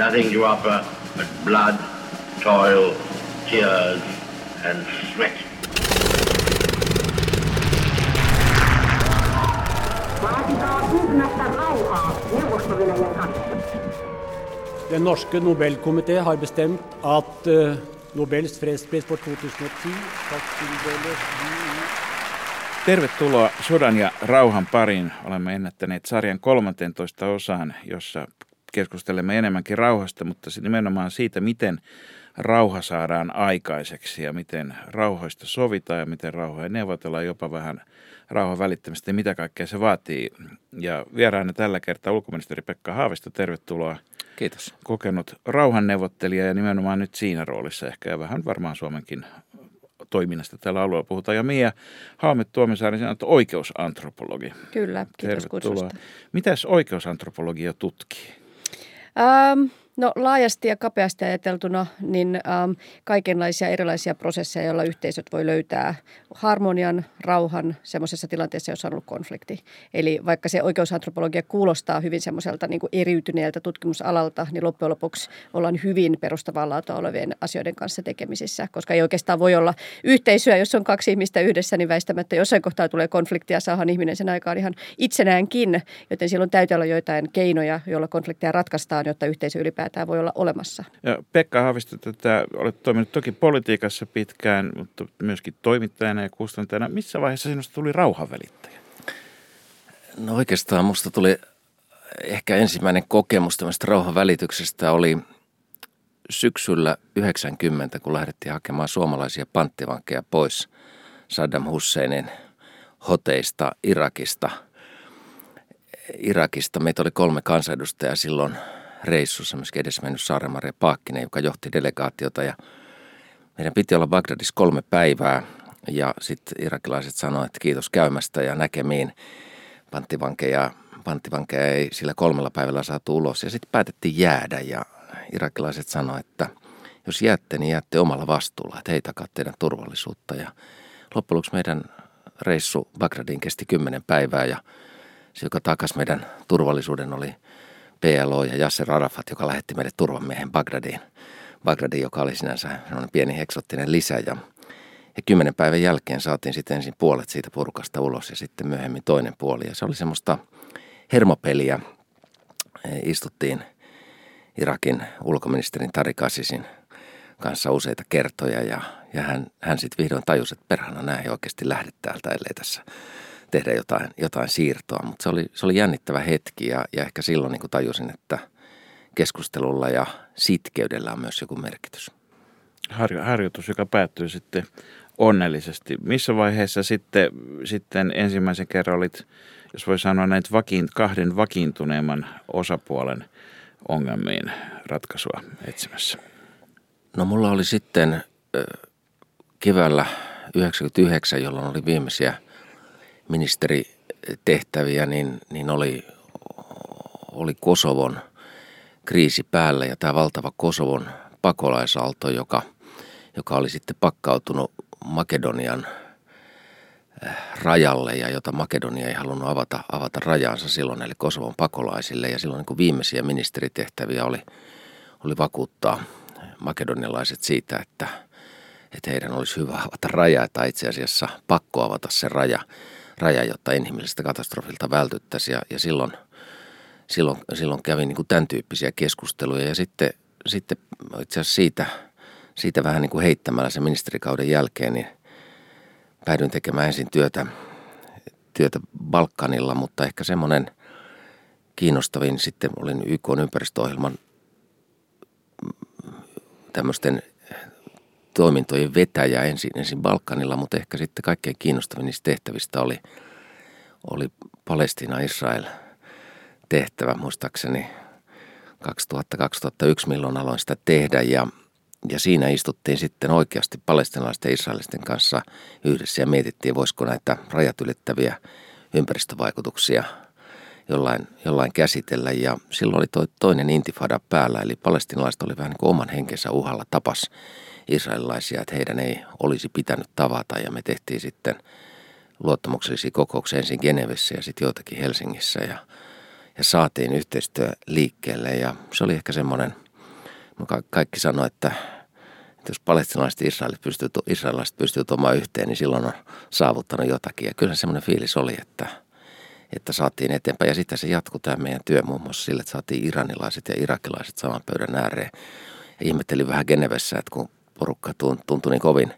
nothing to offer but blood, toil, tears, and sweat. Den norske Nobelkomité har bestemt at uh, Nobels fredspris for 2010 skal tildeles Tervetuloa sodan ja rauhan pariin. Olemme ennättäneet sarjan 13 osaan, jossa keskustelemme enemmänkin rauhasta, mutta nimenomaan siitä, miten rauha saadaan aikaiseksi ja miten rauhoista sovitaan ja miten rauhoja neuvotellaan jopa vähän rauhan välittämistä ja mitä kaikkea se vaatii. Ja vieraana tällä kertaa ulkoministeri Pekka Haavisto, tervetuloa. Kiitos. Kokenut rauhanneuvottelija ja nimenomaan nyt siinä roolissa ehkä ja vähän varmaan Suomenkin toiminnasta tällä alueella puhutaan. Ja Mia Haamet Tuomisaari, sinä olet oikeusantropologi. Kyllä, kiitos Tervetuloa. kutsusta. Mitäs oikeusantropologia tutkii? Ähm, no laajasti ja kapeasti ajateltuna, niin ähm, kaikenlaisia erilaisia prosesseja, joilla yhteisöt voi löytää harmonian, rauhan semmoisessa tilanteessa, jossa on ollut konflikti. Eli vaikka se oikeusantropologia kuulostaa hyvin semmoiselta niin kuin eriytyneeltä tutkimusalalta, niin loppujen lopuksi ollaan hyvin perustavaa laatua olevien asioiden kanssa tekemisissä, koska ei oikeastaan voi olla yhteisöä, jos on kaksi ihmistä yhdessä, niin väistämättä jossain kohtaa tulee konfliktia, saahan ihminen sen aikaan ihan itsenäänkin, joten silloin täytyy olla joitain keinoja, joilla konflikteja ratkaistaan, jotta yhteisö ylipäätään voi olla olemassa. Ja Pekka Haavisto, tätä, olet toiminut toki politiikassa pitkään, mutta myöskin toimittajana ja kustantajana. Missä vaiheessa sinusta tuli rauhanvälittäjä? No oikeastaan musta tuli ehkä ensimmäinen kokemus tämmöistä rauhanvälityksestä oli syksyllä 90, kun lähdettiin hakemaan suomalaisia panttivankeja pois Saddam Husseinin hoteista Irakista. Irakista meitä oli kolme kansanedustajaa silloin reissussa, myöskin edesmennyt Saaremaria Paakkinen, joka johti delegaatiota ja meidän piti olla Bagdadissa kolme päivää ja sitten irakilaiset sanoivat, että kiitos käymästä ja näkemiin. Panttivankeja, panttivankeja ei sillä kolmella päivällä saatu ulos ja sitten päätettiin jäädä ja irakilaiset sanoivat, että jos jäätte, niin jäätte omalla vastuulla, että hei takaa teidän turvallisuutta. Ja loppujen lopuksi meidän reissu Bagdadiin kesti kymmenen päivää ja se, joka takas meidän turvallisuuden, oli PLO ja Yasser Arafat, joka lähetti meille turvamiehen Bagdadiin. Bagdadiin, joka oli sinänsä pieni eksottinen lisä ja ja kymmenen päivän jälkeen saatiin sitten ensin puolet siitä purkasta ulos ja sitten myöhemmin toinen puoli. Ja se oli semmoista hermopeliä. Istuttiin Irakin ulkoministerin Tarik Asisin kanssa useita kertoja ja, ja hän, hän sitten vihdoin tajusi, että perhana näin ei oikeasti lähde täältä, ellei tässä tehdä jotain, jotain siirtoa. Mutta se oli, se oli jännittävä hetki ja, ja ehkä silloin niin tajusin, että keskustelulla ja sitkeydellä on myös joku merkitys. Harjoitus, joka päättyy sitten onnellisesti. Missä vaiheessa sitten, sitten ensimmäisen kerran olit, jos voi sanoa näitä vakiin, kahden vakiintuneemman osapuolen ongelmiin ratkaisua etsimässä? No mulla oli sitten keväällä 99, jolloin oli viimeisiä ministeritehtäviä, niin, niin oli, oli Kosovon kriisi päällä ja tämä valtava Kosovon pakolaisalto, joka, joka oli sitten pakkautunut Makedonian äh, rajalle ja jota Makedonia ei halunnut avata, avata rajansa silloin eli Kosovon pakolaisille. Ja silloin niin viimeisiä ministeritehtäviä oli, oli vakuuttaa makedonialaiset siitä, että, että heidän olisi hyvä avata raja, tai itse asiassa pakko avata se raja, raja jotta inhimillisestä katastrofilta vältyttäisiin. Ja, ja silloin, silloin, silloin kävi niin kuin tämän tyyppisiä keskusteluja ja sitten, sitten itse asiassa siitä – siitä vähän niin kuin heittämällä sen ministerikauden jälkeen, niin päädyin tekemään ensin työtä, työtä Balkanilla, mutta ehkä semmoinen kiinnostavin sitten olin YK ympäristöohjelman tämmöisten toimintojen vetäjä ensin, ensin Balkanilla, mutta ehkä sitten kaikkein kiinnostavin niistä tehtävistä oli, oli Palestina-Israel tehtävä, muistaakseni 2000-2001, milloin aloin sitä tehdä. Ja ja siinä istuttiin sitten oikeasti palestinalaisten ja israelisten kanssa yhdessä ja mietittiin, voisiko näitä rajat ylittäviä ympäristövaikutuksia jollain, jollain käsitellä. Ja silloin oli toi, toinen intifada päällä, eli palestinalaiset oli vähän niin kuin oman henkensä uhalla tapas israelilaisia, että heidän ei olisi pitänyt tavata. Ja me tehtiin sitten luottamuksellisia kokouksia ensin Genevessä ja sitten joitakin Helsingissä ja, ja saatiin yhteistyö liikkeelle. Ja se oli ehkä semmoinen – Ka- kaikki sanoi, että, että jos palestinalaiset israelit pystyy, israelilaiset pystyy tuomaan yhteen, niin silloin on saavuttanut jotakin. Ja kyllä semmoinen fiilis oli, että, että saatiin eteenpäin. Ja sitten se jatkuu tämä meidän työ muun muassa sille, että saatiin iranilaiset ja irakilaiset saman pöydän ääreen. Ja ihmettelin vähän Genevessä, että kun porukka tuntui niin kovin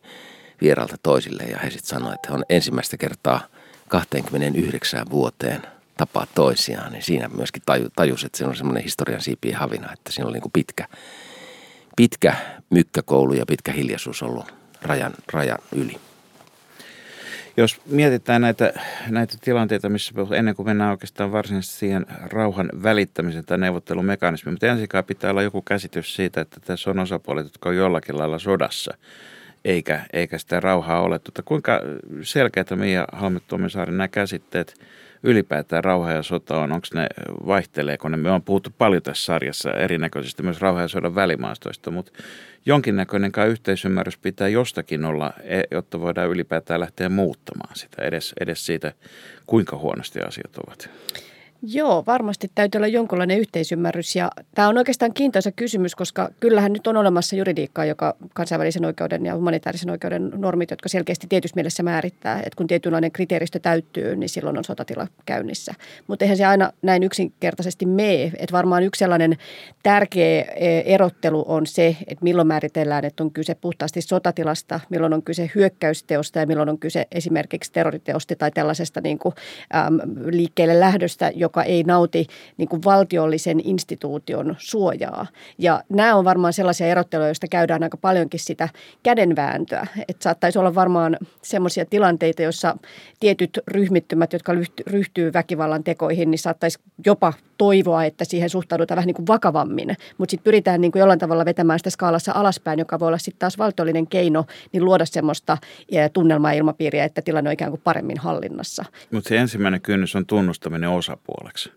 vieralta toisille ja he sitten sanoivat, että on ensimmäistä kertaa 29 vuoteen tapaa toisiaan, niin siinä myöskin taju, tajus, että se on semmoinen historian siipien havina, että siinä oli niin kuin pitkä, pitkä mykkäkoulu ja pitkä hiljaisuus ollut rajan, rajan yli. Jos mietitään näitä, näitä tilanteita, missä ennen kuin mennään oikeastaan varsinaisesti siihen rauhan välittämisen tai neuvottelumekanismiin, mutta ensinnäkin pitää olla joku käsitys siitä, että tässä on osapuolet, jotka on jollakin lailla sodassa, eikä, eikä sitä rauhaa ole. Mutta kuinka selkeätä Mia Halmet-Tuomisaari nämä käsitteet ylipäätään rauha ja sota on, onko ne, vaihteleeko ne? Me on puhuttu paljon tässä sarjassa erinäköisesti myös rauha ja sodan välimaastoista, mutta jonkinnäköinen kai yhteisymmärrys pitää jostakin olla, e, jotta voidaan ylipäätään lähteä muuttamaan sitä edes, edes siitä, kuinka huonosti asiat ovat. Joo, varmasti täytyy olla jonkunlainen yhteisymmärrys ja tämä on oikeastaan kiintoisa kysymys, koska kyllähän nyt on olemassa juridiikkaa, joka kansainvälisen oikeuden ja humanitaarisen oikeuden normit, jotka selkeästi tietyssä mielessä määrittää, että kun tietynlainen kriteeristö täyttyy, niin silloin on sotatila käynnissä. Mutta eihän se aina näin yksinkertaisesti mene, että varmaan yksi sellainen tärkeä e, erottelu on se, että milloin määritellään, että on kyse puhtaasti sotatilasta, milloin on kyse hyökkäysteosta ja milloin on kyse esimerkiksi terroriteosta tai tällaisesta niin kuin, äm, liikkeelle lähdöstä, joka ei nauti niin kuin valtiollisen instituution suojaa. Ja nämä on varmaan sellaisia erotteluja, joista käydään aika paljonkin sitä kädenvääntöä. Että saattaisi olla varmaan sellaisia tilanteita, joissa tietyt ryhmittymät, jotka ryhtyy väkivallan tekoihin, niin saattaisi jopa toivoa, että siihen suhtaudutaan vähän niin kuin vakavammin. Mutta sitten pyritään niin kuin jollain tavalla vetämään sitä skaalassa alaspäin, joka voi olla sitten taas valtiollinen keino, niin luoda semmoista tunnelmaa ilmapiiriä, että tilanne on ikään kuin paremmin hallinnassa. Mutta se ensimmäinen kynnys on tunnustaminen osapuoleksi.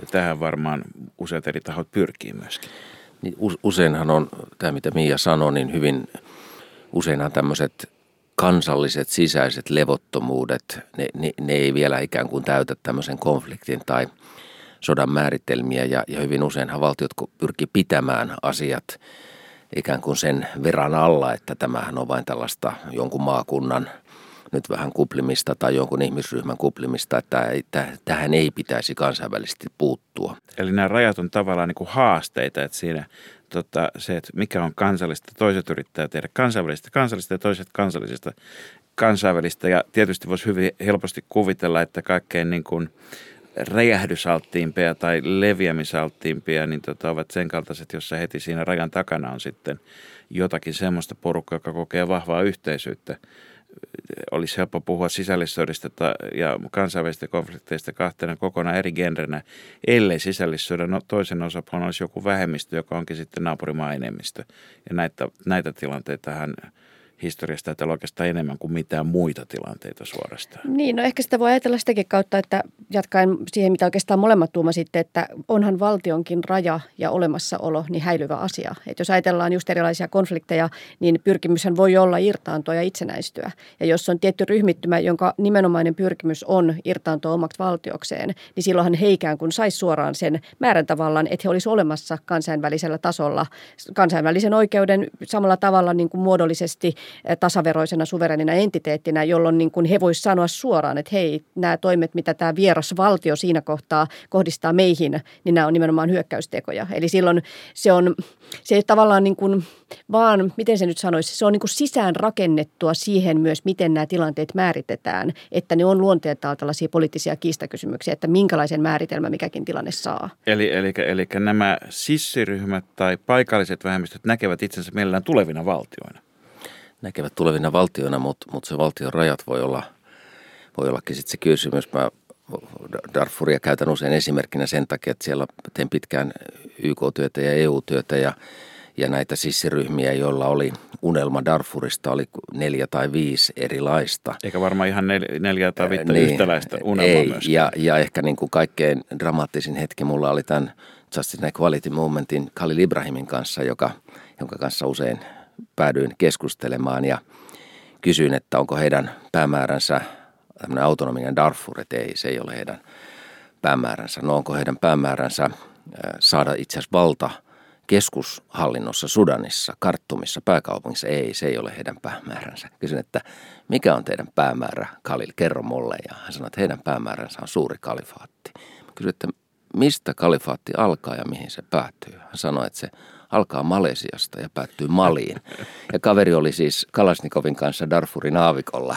Ja tähän varmaan useat eri tahot pyrkii myöskin. Niin useinhan on, tämä mitä Mia sanoi, niin hyvin useinhan tämmöiset kansalliset sisäiset levottomuudet, ne, ne, ne ei vielä ikään kuin täytä tämmöisen konfliktin tai sodan määritelmiä ja, ja hyvin useinhan valtiot pyrkii pitämään asiat ikään kuin sen verran alla, että tämähän on vain tällaista jonkun maakunnan – nyt vähän kuplimista tai jonkun ihmisryhmän kuplimista, että tähän ei pitäisi kansainvälisesti puuttua. Eli nämä rajat on tavallaan niin kuin haasteita, että siinä tota, se, että mikä on kansallista, toiset yrittää tehdä kansainvälistä, kansallista ja toiset kansallisesta kansainvälistä. Ja tietysti voisi hyvin helposti kuvitella, että kaikkein niin kuin räjähdysalttiimpia tai leviämisalttiimpia, niin tota, ovat sen kaltaiset, jossa heti siinä rajan takana on sitten jotakin semmoista porukkaa, joka kokee vahvaa yhteisyyttä olisi helppo puhua sisällissodista ja kansainvälisistä konflikteista kahtena kokonaan eri genrenä, ellei sisällissodan toisen osapuolen olisi joku vähemmistö, joka onkin sitten naapurimaa enemmistö. Ja näitä, näitä tilanteitahan historiasta ajatella oikeastaan enemmän kuin mitään muita tilanteita suorastaan. Niin, no ehkä sitä voi ajatella sitäkin kautta, että jatkaen siihen, mitä oikeastaan molemmat sitten, että onhan valtionkin raja ja olemassaolo niin häilyvä asia. Että jos ajatellaan just erilaisia konflikteja, niin pyrkimyshän voi olla irtaantua ja itsenäistyä. Ja jos on tietty ryhmittymä, jonka nimenomainen pyrkimys on irtaantua omaksi valtiokseen, niin silloinhan he ikään kuin saisi suoraan sen määrän tavallaan, että he olisi olemassa kansainvälisellä tasolla kansainvälisen oikeuden samalla tavalla niin kuin muodollisesti tasaveroisena suverenina entiteettinä, jolloin niin kuin he voisivat sanoa suoraan, että hei, nämä toimet, mitä tämä vieras valtio siinä kohtaa kohdistaa meihin, niin nämä on nimenomaan hyökkäystekoja. Eli silloin se on, se ei tavallaan niin kuin vaan, miten se nyt sanoisi, se on niin kuin sisään rakennettua siihen myös, miten nämä tilanteet määritetään, että ne on luonteeltaan tällaisia poliittisia kiistakysymyksiä, että minkälaisen määritelmä mikäkin tilanne saa. Eli, eli, eli nämä sissiryhmät tai paikalliset vähemmistöt näkevät itsensä mielellään tulevina valtioina näkevät tulevina valtioina, mutta, mutta se valtion rajat voi olla, voi ollakin sitten se kysymys. Mä Darfuria käytän usein esimerkkinä sen takia, että siellä teen pitkään YK-työtä ja EU-työtä ja, ja näitä sissiryhmiä, joilla oli unelma Darfurista, oli neljä tai viisi erilaista. Eikä varmaan ihan nel, neljä tai viittä niin, yhtäläistä unelmaa ei, myöskään. Ja, ja ehkä niin kuin kaikkein dramaattisin hetki mulla oli tämän Justice Equality Momentin Khalil Ibrahimin kanssa, joka, jonka kanssa usein päädyin keskustelemaan ja kysyin, että onko heidän päämääränsä tämmöinen autonominen Darfur, että ei, se ei ole heidän päämääränsä. No onko heidän päämääränsä saada itse asiassa valta keskushallinnossa Sudanissa, Karttumissa, pääkaupungissa. Ei, se ei ole heidän päämääränsä. Kysyn, että mikä on teidän päämäärä, Kalil, kerro mulle. Ja hän sanoi, että heidän päämääränsä on suuri kalifaatti. Kysyn, että mistä kalifaatti alkaa ja mihin se päättyy. Hän sanoi, että se alkaa Malesiasta ja päättyy Maliin. Ja kaveri oli siis Kalasnikovin kanssa Darfurin aavikolla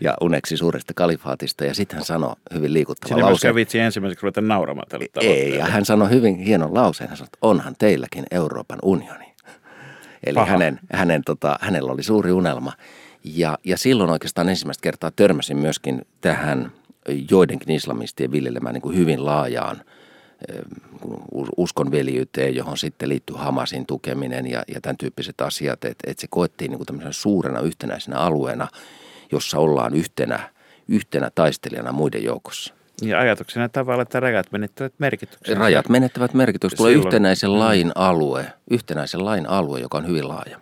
ja uneksi suuresta kalifaatista. Ja sitten hän sanoi hyvin liikuttava Siinä lause. myös vitsi ensimmäiseksi ruveta nauramaan tälle Ei, ja hän sanoi hyvin hienon lauseen. Hän sanoi, että onhan teilläkin Euroopan unioni. Eli Paha. hänen, hänen, tota, hänellä oli suuri unelma. Ja, ja silloin oikeastaan ensimmäistä kertaa törmäsin myöskin tähän joidenkin islamistien viljelemään niin kuin hyvin laajaan uskonveljyyteen, johon sitten liittyy Hamasin tukeminen ja, ja tämän tyyppiset asiat, että, että se koettiin niin kuin suurena yhtenäisenä alueena, jossa ollaan yhtenä, yhtenä taistelijana muiden joukossa. Ja ajatuksena tavalla, että rajat menettävät merkityksen. Rajat menettävät merkitystä. Tulee Silloin- yhtenäisen lain alue, yhtenäisen lain alue, joka on hyvin laaja.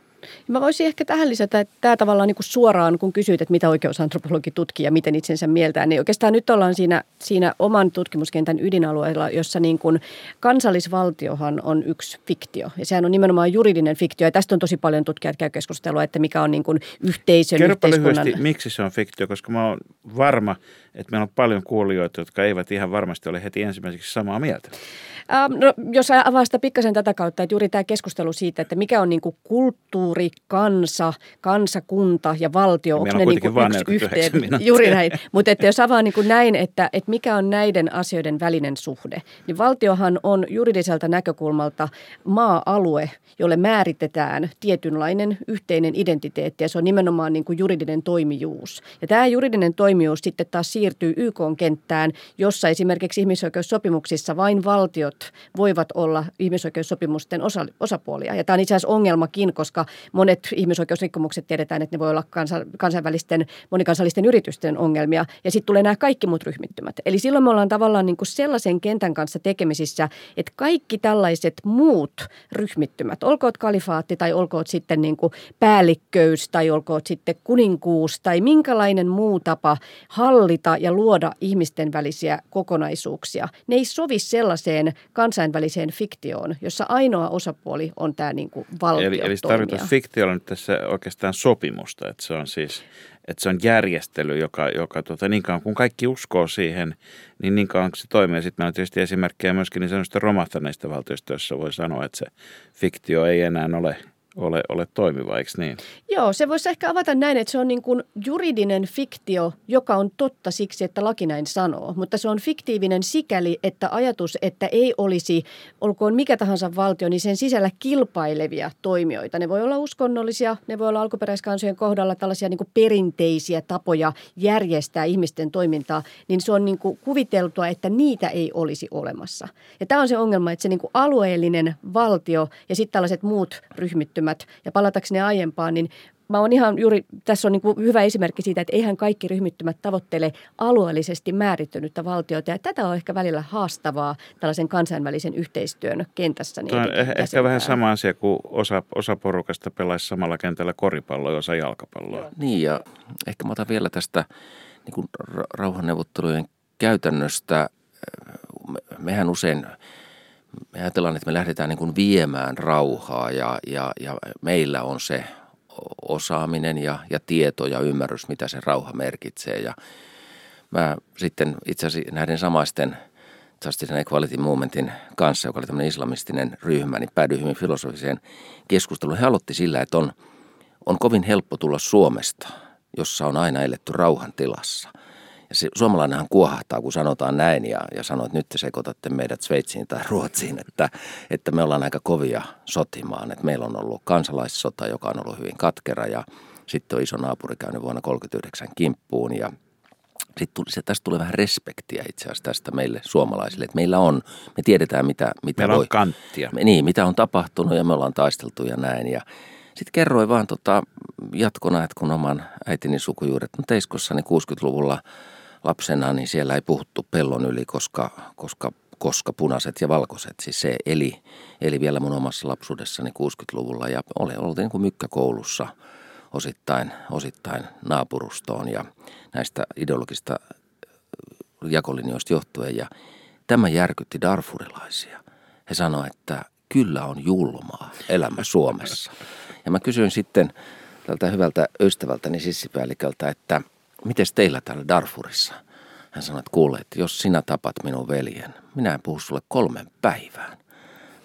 Mä voisin ehkä tähän lisätä, että tämä tavallaan niin kuin suoraan, kun kysyit, että mitä oikeusantropologi tutkii ja miten itsensä mieltää, niin oikeastaan nyt ollaan siinä, siinä oman tutkimuskentän ydinalueella, jossa niin kuin kansallisvaltiohan on yksi fiktio. Ja sehän on nimenomaan juridinen fiktio. Ja tästä on tosi paljon tutkijat käy keskustelua, että mikä on niin kuin yhteisön, Kerropa yhteiskunnan... lyhyesti, miksi se on fiktio, koska mä oon varma, että meillä on paljon kuulijoita, jotka eivät ihan varmasti ole heti ensimmäiseksi samaa mieltä. Ähm, no, jos avaa sitä pikkasen tätä kautta, että juuri tämä keskustelu siitä, että mikä on niin kuin kulttuuri, kansa, kansakunta ja valtio, onko Meillä on ne niin kuin yksi 49 yhteen? Juuri näin. Mutta että jos avaa niin kuin näin, että, että mikä on näiden asioiden välinen suhde, niin valtiohan on juridiselta näkökulmalta maa-alue, jolle määritetään tietynlainen yhteinen identiteetti ja se on nimenomaan niin kuin juridinen toimijuus. Ja tämä juridinen toimijuus sitten taas siirtyy YK-kenttään, jossa esimerkiksi ihmisoikeussopimuksissa vain valtiot voivat olla ihmisoikeussopimusten osa, osapuolia. Ja tämä on itse asiassa ongelmakin, koska monet ihmisoikeusrikkomukset tiedetään, että ne voi olla kansa, kansainvälisten monikansallisten yritysten ongelmia. Ja sitten tulee nämä kaikki muut ryhmittymät. Eli silloin me ollaan tavallaan niin kuin sellaisen kentän kanssa tekemisissä, että kaikki tällaiset muut ryhmittymät, olkoot kalifaatti tai olkoot sitten niin kuin päällikköys tai olkoot sitten kuninkuus tai minkälainen muu tapa hallita ja luoda ihmisten välisiä kokonaisuuksia, ne ei sovi sellaiseen kansainväliseen fiktioon, jossa ainoa osapuoli on tämä niin kuin valtio Eli, eli tarkoittaa fiktiolla nyt tässä oikeastaan sopimusta, että se on siis että se on järjestely, joka, joka tota, niin kauan kun kaikki uskoo siihen, niin niin kauan se toimii. Sitten meillä on tietysti esimerkkejä myöskin niin sanotusta romahtaneista valtioista, joissa voi sanoa, että se fiktio ei enää ole, ole, ole toimiva, eikö niin? Joo, se voisi ehkä avata näin, että se on niin kuin juridinen fiktio, joka on totta siksi, että laki näin sanoo. Mutta se on fiktiivinen sikäli, että ajatus, että ei olisi, olkoon mikä tahansa valtio, niin sen sisällä kilpailevia toimijoita. Ne voi olla uskonnollisia, ne voi olla alkuperäiskansojen kohdalla tällaisia niin kuin perinteisiä tapoja järjestää ihmisten toimintaa, niin se on niin kuin kuviteltua, että niitä ei olisi olemassa. Ja tämä on se ongelma, että se niin kuin alueellinen valtio ja sitten tällaiset muut ryhmittymät, ja palatakseni aiempaan, niin Mä oon ihan juuri, tässä on niin kuin hyvä esimerkki siitä, että eihän kaikki ryhmittymät tavoittele alueellisesti määrittynyttä valtiota. Ja tätä on ehkä välillä haastavaa tällaisen kansainvälisen yhteistyön kentässä. Niin on eh- ehkä käsittää. vähän sama asia kuin osa, osa porukasta pelaisi samalla kentällä koripalloa ja osa jalkapalloa. Niin ja ehkä mä otan vielä tästä niin kuin ra- rauhanneuvottelujen käytännöstä. Me- Mehän usein me ajatellaan, että me lähdetään niin kuin viemään rauhaa ja, ja, ja meillä on se osaaminen ja, ja tieto ja ymmärrys, mitä se rauha merkitsee. Ja mä sitten itse asiassa näiden samaisten Justice and Equality Movementin kanssa, joka oli tämmöinen islamistinen ryhmä, niin päädyin hyvin filosofiseen keskusteluun. He aloitti sillä, että on, on kovin helppo tulla Suomesta, jossa on aina eletty rauhan tilassa. Se, suomalainenhan kuohahtaa, kun sanotaan näin ja, ja sanoo, että nyt te sekoitatte meidät Sveitsiin tai Ruotsiin, että, että me ollaan aika kovia sotimaan. Että meillä on ollut kansalaissota, joka on ollut hyvin katkera ja sitten on iso naapuri käynyt vuonna 1939 kimppuun ja sitten tuli, se, tästä tulee vähän respektiä itse asiassa tästä meille suomalaisille, että meillä on, me tiedetään mitä, mitä Meillä voi, on kanttia. me, niin, mitä on tapahtunut ja me ollaan taisteltu ja näin. Ja sitten kerroin vaan tota, jatkona, että kun oman äitini sukujuuret on Teiskossa, niin 60-luvulla lapsena, niin siellä ei puhuttu pellon yli, koska, koska, koska punaiset ja valkoiset. Siis se eli, eli vielä mun omassa lapsuudessani 60-luvulla ja oli, oltiin niin mykkäkoulussa osittain, osittain naapurustoon ja näistä ideologista jakolinjoista johtuen. Ja tämä järkytti darfurilaisia. He sanoivat, että kyllä on julmaa elämä Suomessa. Ja mä kysyin sitten tältä hyvältä ystävältäni sissipäälliköltä, että miten teillä täällä Darfurissa? Hän sanoi, että kuule, että jos sinä tapat minun veljen, minä en puhu sulle kolmen päivään.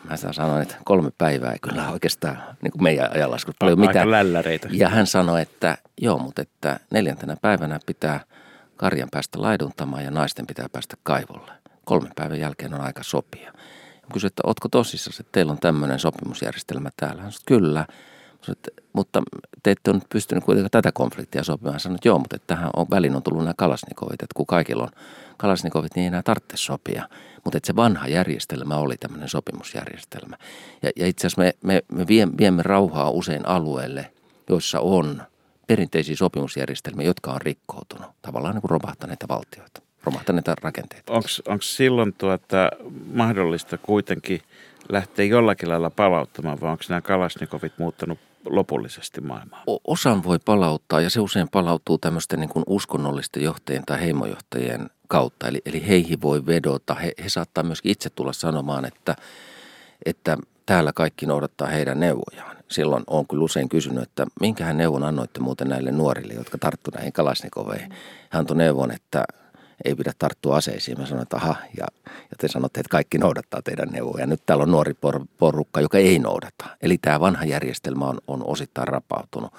Mä sanoin, että kolme päivää ei kyllä oikeastaan niin kuin meidän ajanlaskut paljon Aika mitään. lälläreitä. Ja hän sanoi, että joo, mutta että neljäntenä päivänä pitää karjan päästä laiduntamaan ja naisten pitää päästä kaivolle. Kolmen päivän jälkeen on aika sopia. Mä kysyin, että ootko tosissaan, että teillä on tämmöinen sopimusjärjestelmä täällä? Hän sanoi, kyllä. Mutta te ette ole pystynyt kuitenkaan tätä konfliktia sopimaan. Hän sanoi, että joo, mutta että tähän on, väliin on tullut nämä kalasnikovit, että kun kaikilla on kalasnikovit, niin ei enää tarvitse sopia. Mutta että se vanha järjestelmä oli tämmöinen sopimusjärjestelmä. Ja, ja itse asiassa me, me, me viemme rauhaa usein alueelle, joissa on perinteisiä sopimusjärjestelmiä, jotka on rikkoutunut. Tavallaan niin kuin romahtaneita valtioita, romahtaneita rakenteita. Onko silloin tuota mahdollista kuitenkin lähteä jollakin lailla palauttamaan, vai onko nämä kalasnikovit muuttanut lopullisesti maailmaa? Osan voi palauttaa ja se usein palautuu tämmöisten niin kuin uskonnollisten johtajien tai heimojohtajien kautta. Eli, eli heihin voi vedota. He, he saattaa myöskin itse tulla sanomaan, että, että täällä kaikki noudattaa heidän neuvojaan. Silloin on kyllä usein kysynyt, että minkähän neuvon annoitte muuten näille nuorille, jotka tarttu näihin kalasnikoveihin. Hän antoi neuvon, että ei pidä tarttua aseisiin. Mä sanoin, että aha, ja, ja te sanotte, että kaikki noudattaa teidän neuvoja. Nyt täällä on nuori por, porukka, joka ei noudata. Eli tämä vanha järjestelmä on, on osittain rapautunut.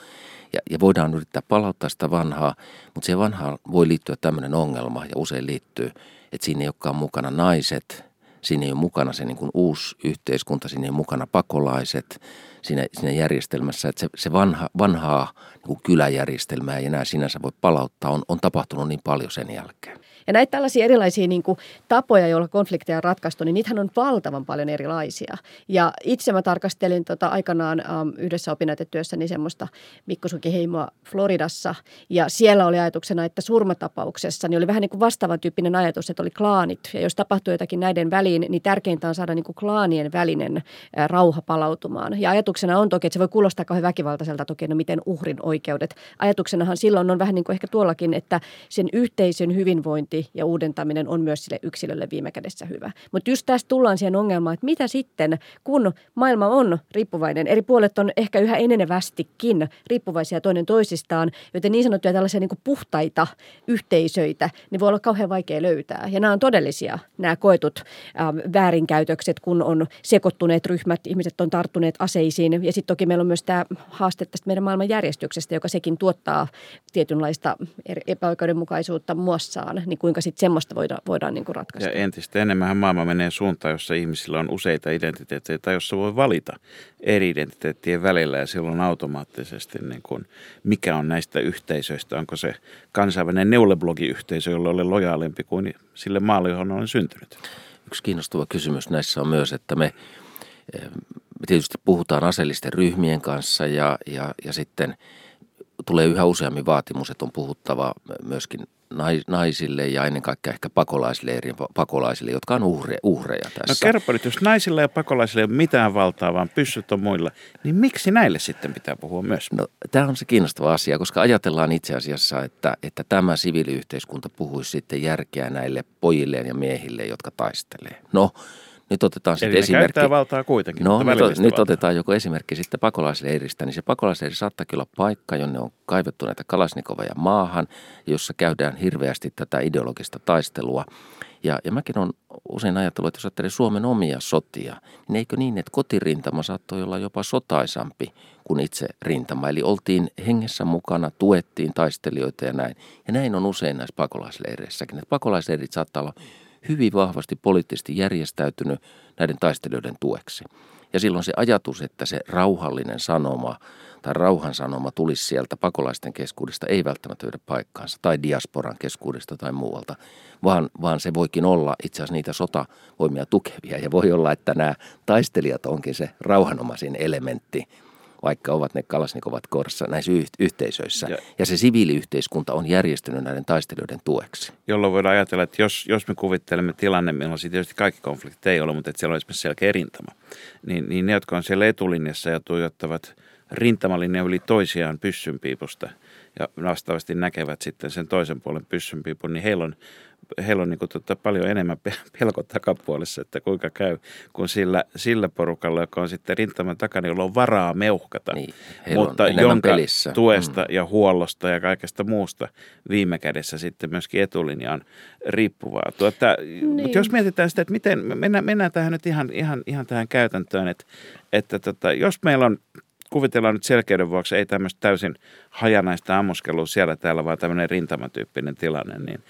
Ja, ja voidaan yrittää palauttaa sitä vanhaa, mutta siihen vanhaan voi liittyä tämmöinen ongelma, ja usein liittyy, että siinä ei olekaan mukana naiset, siinä ei ole mukana se niin kuin uusi yhteiskunta, siinä ei ole mukana pakolaiset siinä, siinä järjestelmässä, että se, se vanha, vanhaa niin kuin kyläjärjestelmää ei enää sinänsä voi palauttaa, on, on tapahtunut niin paljon sen jälkeen. Ja näitä tällaisia erilaisia niin kuin, tapoja, joilla konflikteja on ratkaistu, niin niitähän on valtavan paljon erilaisia. Ja itse mä tarkastelin tota, aikanaan ähm, yhdessä opinnäytetyössäni semmoista Mikko Heimoa Floridassa. Ja siellä oli ajatuksena, että surmatapauksessa niin oli vähän niin kuin vastaavan tyyppinen ajatus, että oli klaanit. Ja jos tapahtui jotakin näiden väliin, niin tärkeintä on saada niin kuin klaanien välinen äh, rauha palautumaan. Ja ajatuksena on toki, että se voi kuulostaa kauhean väkivaltaiselta toki, no miten uhrin oikeudet. Ajatuksenahan silloin on vähän niin kuin ehkä tuollakin, että sen yhteisön hyvinvointi arviointi ja uudentaminen on myös sille yksilölle viime kädessä hyvä. Mutta just tästä tullaan siihen ongelmaan, että mitä sitten, kun maailma on riippuvainen, eri puolet on ehkä yhä enenevästikin riippuvaisia toinen toisistaan, joten niin sanottuja tällaisia niin kuin puhtaita yhteisöitä, niin voi olla kauhean vaikea löytää. Ja nämä on todellisia, nämä koetut ähm, väärinkäytökset, kun on sekoittuneet ryhmät, ihmiset on tarttuneet aseisiin. Ja sitten toki meillä on myös tämä haaste tästä meidän maailman järjestyksestä, joka sekin tuottaa tietynlaista epäoikeudenmukaisuutta muassaan, niin kuinka sitten semmoista voidaan, voidaan niin kuin ratkaista. Ja entistä enemmän maailma menee suuntaan, jossa ihmisillä on useita identiteettejä, tai jossa voi valita eri identiteettien välillä, ja silloin automaattisesti niin kuin, mikä on näistä yhteisöistä, onko se kansainvälinen neuleblogiyhteisö, jolla ole lojaalempi kuin sille maalle, johon olen syntynyt. Yksi kiinnostava kysymys näissä on myös, että me me tietysti puhutaan aseellisten ryhmien kanssa ja, ja, ja sitten tulee yhä useammin vaatimus, että on puhuttava myöskin naisille ja ennen kaikkea ehkä pakolaisleirien pakolaisille, jotka on uhre, uhreja tässä. No kerropa nyt, jos naisilla ja pakolaisilla ei ole mitään valtaa, vaan pyssyt on muilla, niin miksi näille sitten pitää puhua myös? No, tämä on se kiinnostava asia, koska ajatellaan itse asiassa, että, että tämä siviiliyhteiskunta puhuisi sitten järkeä näille pojilleen ja miehille, jotka taistelee. No, nyt otetaan sitten esimerkki. valtaa kuitenkin. No, nyt, nyt valtaa. otetaan joku esimerkki sitten pakolaisleiristä, niin se pakolaisleiri saattaa kyllä paikka, jonne on kaivettu näitä kalasnikoveja maahan, jossa käydään hirveästi tätä ideologista taistelua. Ja, ja mäkin olen usein ajatellut, että jos ajattelee Suomen omia sotia, niin eikö niin, että kotirintama saattoi olla jopa sotaisampi kuin itse rintama. Eli oltiin hengessä mukana, tuettiin taistelijoita ja näin. Ja näin on usein näissä pakolaisleireissäkin. Että pakolaisleirit saattaa olla hyvin vahvasti poliittisesti järjestäytynyt näiden taistelijoiden tueksi. Ja silloin se ajatus, että se rauhallinen sanoma tai rauhan sanoma tulisi sieltä pakolaisten keskuudesta, ei välttämättä löydä paikkaansa, tai diasporan keskuudesta tai muualta, vaan, vaan se voikin olla itse asiassa niitä sotavoimia tukevia. Ja voi olla, että nämä taistelijat onkin se rauhanomaisin elementti, vaikka ovat ne kalasnikovat korssa näissä yhteisöissä. Ja, ja se siviiliyhteiskunta on järjestynyt näiden taistelijoiden tueksi. Jolloin voidaan ajatella, että jos, jos me kuvittelemme tilanne, milloin tietysti kaikki konfliktit ei ole, mutta että siellä on esimerkiksi selkeä rintama, niin, niin ne, jotka on siellä etulinjassa ja tuijottavat rintamalinja yli toisiaan pyssynpiipusta ja vastaavasti näkevät sitten sen toisen puolen pyssynpiipun, niin heillä on heillä on niin kuin, tota, paljon enemmän pelko takapuolessa, että kuinka käy, kuin sillä, sillä porukalla, joka on sitten rintaman takana, jolla on varaa meuhkata, niin, mutta jonka pelissä. tuesta mm. ja huollosta ja kaikesta muusta viime kädessä sitten myöskin etulinja on riippuvaa. Tuota, niin. Mutta jos mietitään sitä, että miten, mennään, mennään tähän nyt ihan, ihan, ihan tähän käytäntöön, että, että tota, jos meillä on kuvitellaan nyt selkeyden vuoksi, ei tämmöistä täysin hajanaista ammuskelua siellä täällä, vaan tämmöinen rintamatyyppinen tilanne, niin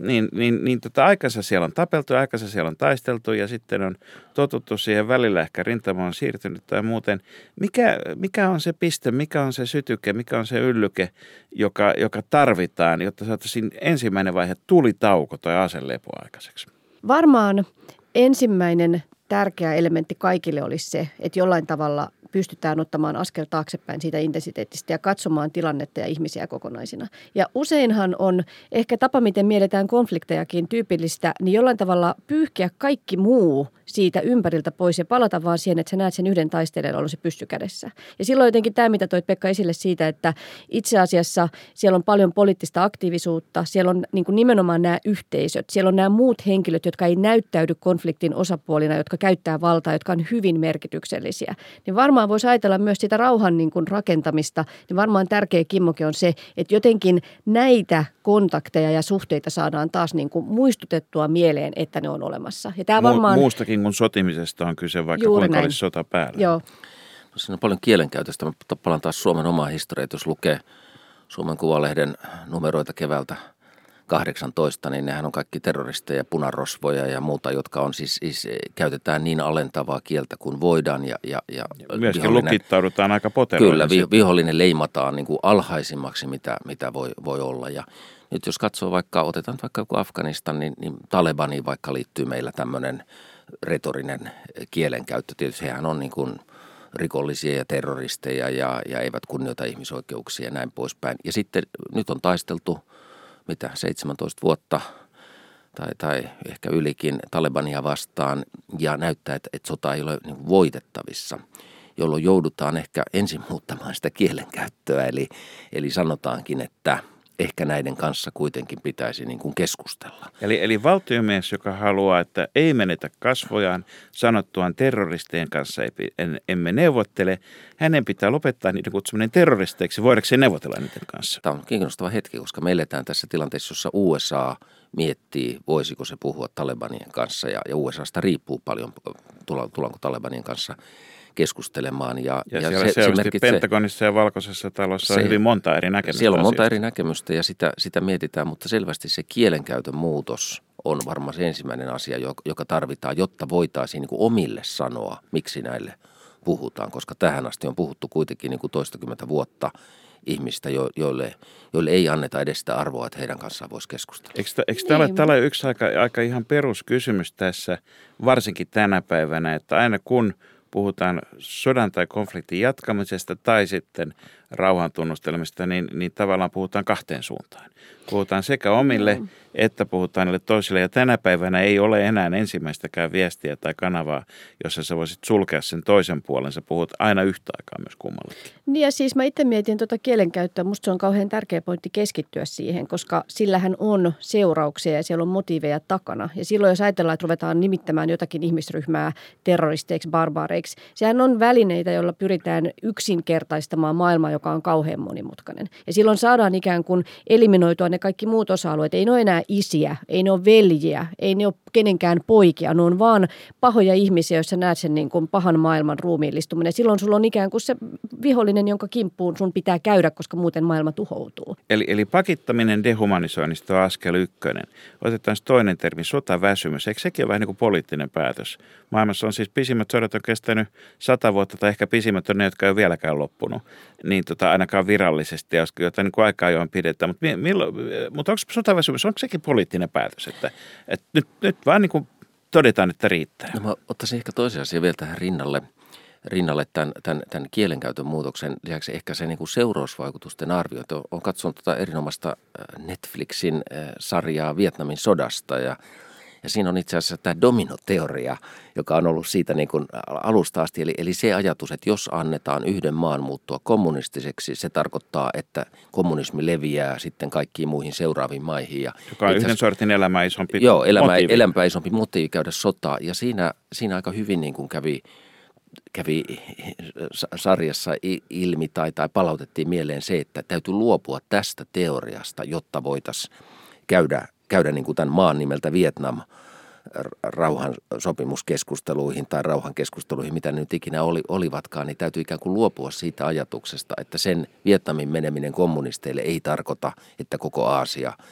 niin, niin, niin tota, aikansa siellä on tapeltu, aikansa siellä on taisteltu ja sitten on totuttu siihen välillä ehkä rintama on siirtynyt tai muuten. Mikä, mikä on se piste, mikä on se sytyke, mikä on se yllyke, joka, joka tarvitaan, jotta saataisiin ensimmäinen vaihe tulitauko tai aselepo aikaiseksi? Varmaan ensimmäinen tärkeä elementti kaikille olisi se, että jollain tavalla pystytään ottamaan askel taaksepäin siitä intensiteettistä ja katsomaan tilannetta ja ihmisiä kokonaisina. Ja useinhan on ehkä tapa, miten mielletään konfliktejakin tyypillistä, niin jollain tavalla pyyhkiä kaikki muu siitä ympäriltä pois ja palata vaan siihen, että sä näet sen yhden taistelijan olla se pysty kädessä. Ja silloin jotenkin tämä, mitä toit Pekka esille siitä, että itse asiassa siellä on paljon poliittista aktiivisuutta, siellä on niin kuin nimenomaan nämä yhteisöt, siellä on nämä muut henkilöt, jotka ei näyttäydy konfliktin osapuolina, jotka käyttää valtaa, jotka on hyvin merkityksellisiä. Niin varmaan voisi ajatella myös sitä rauhan niin kuin rakentamista, niin varmaan tärkeä kimmoke on se, että jotenkin näitä kontakteja ja suhteita saadaan taas niin kuin muistutettua mieleen, että ne on olemassa. Ja tämä varmaan... Muustakin kuin sotimisesta on kyse, vaikka Juuri kuinka näin. olisi sota päällä. Joo. No, siinä on paljon kielenkäytöstä. Mä palaan taas Suomen omaa historiaa. Jos lukee Suomen Kuvalehden numeroita keväältä 18, niin nehän on kaikki terroristeja, punarosvoja ja muuta, jotka on siis, siis käytetään niin alentavaa kieltä kuin voidaan. Ja, ja, ja Myöskin lukittaudutaan aika poteroina. Kyllä, vi, vihollinen leimataan niin kuin alhaisimmaksi, mitä, mitä voi, voi olla. Ja nyt jos katsoo vaikka, otetaan vaikka joku Afganistan, niin, niin Talebaniin vaikka liittyy meillä tämmöinen retorinen kielenkäyttö. Tietysti hehän on niin kuin rikollisia ja terroristeja ja, ja eivät kunnioita ihmisoikeuksia ja näin poispäin. Ja sitten nyt on taisteltu – mitä 17 vuotta tai, tai ehkä ylikin Talebania vastaan ja näyttää, että, että sota ei ole niin voitettavissa, jolloin joudutaan ehkä ensin muuttamaan sitä kielenkäyttöä. Eli, eli sanotaankin, että – ehkä näiden kanssa kuitenkin pitäisi niin kuin keskustella. Eli, eli valtiomies, joka haluaa, että ei menetä kasvojaan sanottuaan terroristien kanssa ei, en, emme neuvottele, hänen pitää lopettaa niiden kutsuminen terroristeiksi, se neuvotella niiden kanssa. Tämä on kiinnostava hetki, koska me eletään tässä tilanteessa, jossa USA miettii, voisiko se puhua Talebanien kanssa ja, ja USAsta riippuu paljon, tullaanko Talebanien kanssa keskustelemaan. Ja, ja, ja siellä se, se merkitsee, Pentagonissa ja Valkoisessa talossa se, on hyvin monta eri näkemystä. Siellä on monta eri näkemystä ja sitä, sitä mietitään, mutta selvästi se kielenkäytön muutos on varmaan se ensimmäinen asia, joka tarvitaan, jotta voitaisiin niin kuin omille sanoa, miksi näille puhutaan, koska tähän asti on puhuttu kuitenkin niin kuin toistakymmentä vuotta ihmistä, joille, joille ei anneta edes sitä arvoa, että heidän kanssaan voisi keskustella. Eikö, eikö tämä niin. ole yksi aika, aika ihan peruskysymys tässä, varsinkin tänä päivänä, että aina kun – puhutaan sodan tai konfliktin jatkamisesta tai sitten rauhan tunnustelemista, niin, niin tavallaan puhutaan kahteen suuntaan. Puhutaan sekä omille mm. että puhutaan niille toisille. Ja tänä päivänä ei ole enää ensimmäistäkään viestiä tai kanavaa, jossa sä voisit sulkea sen toisen puolen. Sä puhut aina yhtä aikaa myös kummallekin. Niin ja siis mä itse mietin tuota kielenkäyttöä. Musta se on kauhean tärkeä pointti keskittyä siihen, koska sillähän on seurauksia ja siellä on motiiveja takana. Ja silloin jos ajatellaan, että ruvetaan nimittämään jotakin ihmisryhmää terroristeiksi, barbaareiksi, sehän on välineitä, joilla pyritään yksinkertaistamaan maailmaa, joka on kauhean monimutkainen. Ja silloin saadaan ikään kuin eliminoitua ne kaikki muut osa-alueet. Ei ne ole enää isiä, ei ne ole veljiä, ei ne ole kenenkään poikia. Ne on vaan pahoja ihmisiä, joissa näet sen niin kuin pahan maailman ruumiillistuminen. Silloin sulla on ikään kuin se vihollinen, jonka kimppuun sun pitää käydä, koska muuten maailma tuhoutuu. Eli, eli pakittaminen dehumanisoinnista on askel ykkönen. Otetaan toinen termi, sotaväsymys. Eikö sekin ole vähän niin kuin poliittinen päätös? Maailmassa on siis pisimmät sodat on kestänyt sata vuotta tai ehkä pisimmät on ne, jotka ei ole vieläkään loppunut. Niin tota, ainakaan virallisesti, joita niin kuin aika ajoin pidetään. Mutta, mutta onko sotaväsymys, onko sekin poliittinen päätös? Että, että nyt, nyt vaan niin kuin todetaan, että riittää. No mä ottaisin ehkä toisen asian vielä tähän rinnalle rinnalle tämän, tämän, tämän kielenkäytön muutoksen lisäksi ehkä se niin kuin seurausvaikutusten arviointi. Olen katsonut tuota erinomaista Netflixin sarjaa Vietnamin sodasta ja Ja siinä on itse asiassa tämä dominoteoria, joka on ollut siitä niin kuin alusta asti. Eli, eli se ajatus, että jos annetaan yhden maan muuttua kommunistiseksi, se tarkoittaa, että kommunismi leviää sitten kaikkiin muihin seuraaviin maihin. Ja joka on yhden sortin elämä isompi Joo, elämä, motiivi. elämä isompi motiivi käydä sotaa. Ja siinä, siinä aika hyvin niin kuin kävi kävi sarjassa ilmi tai, tai palautettiin mieleen se, että täytyy luopua tästä teoriasta, jotta voitaisiin käydä, käydä niin kuin tämän maan nimeltä Vietnam rauhan sopimuskeskusteluihin tai rauhankeskusteluihin, mitä ne nyt ikinä oli, olivatkaan, niin täytyy ikään kuin luopua siitä ajatuksesta, että sen Vietnamin meneminen kommunisteille ei tarkoita, että koko Aasia –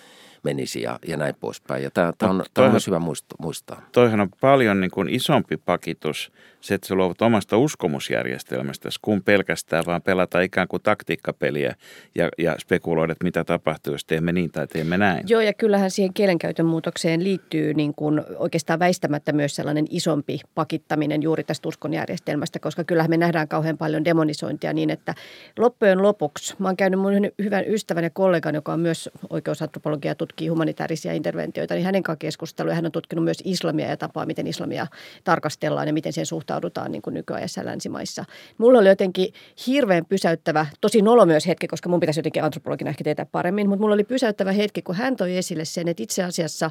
menisi ja, ja näin poispäin. Ja tämä, tämä on, tämä on myös hyvä muistaa. Toihan on paljon niin kuin isompi pakitus se, että sä luovut omasta uskomusjärjestelmästä, kun pelkästään vaan pelata ikään kuin taktiikkapeliä ja, ja spekuloida, että mitä tapahtuu, jos teemme niin tai teemme näin. Joo, ja kyllähän siihen kielenkäytön muutokseen liittyy niin kuin oikeastaan väistämättä myös sellainen isompi pakittaminen juuri tästä uskonjärjestelmästä, koska kyllähän me nähdään kauhean paljon demonisointia niin, että loppujen lopuksi, mä oon käynyt mun hyvän ystävän ja kollegan, joka on myös oikeusantropologia tutkii humanitaarisia interventioita, niin hänen kanssaan keskustelua. Hän on tutkinut myös islamia ja tapaa, miten islamia tarkastellaan ja miten sen suhtaudutaan niin kuin nykyajassa länsimaissa. Mulla oli jotenkin hirveän pysäyttävä, tosi nolo myös hetki, koska mun pitäisi jotenkin antropologina ehkä tietää paremmin, mutta mulla oli pysäyttävä hetki, kun hän toi esille sen, että itse asiassa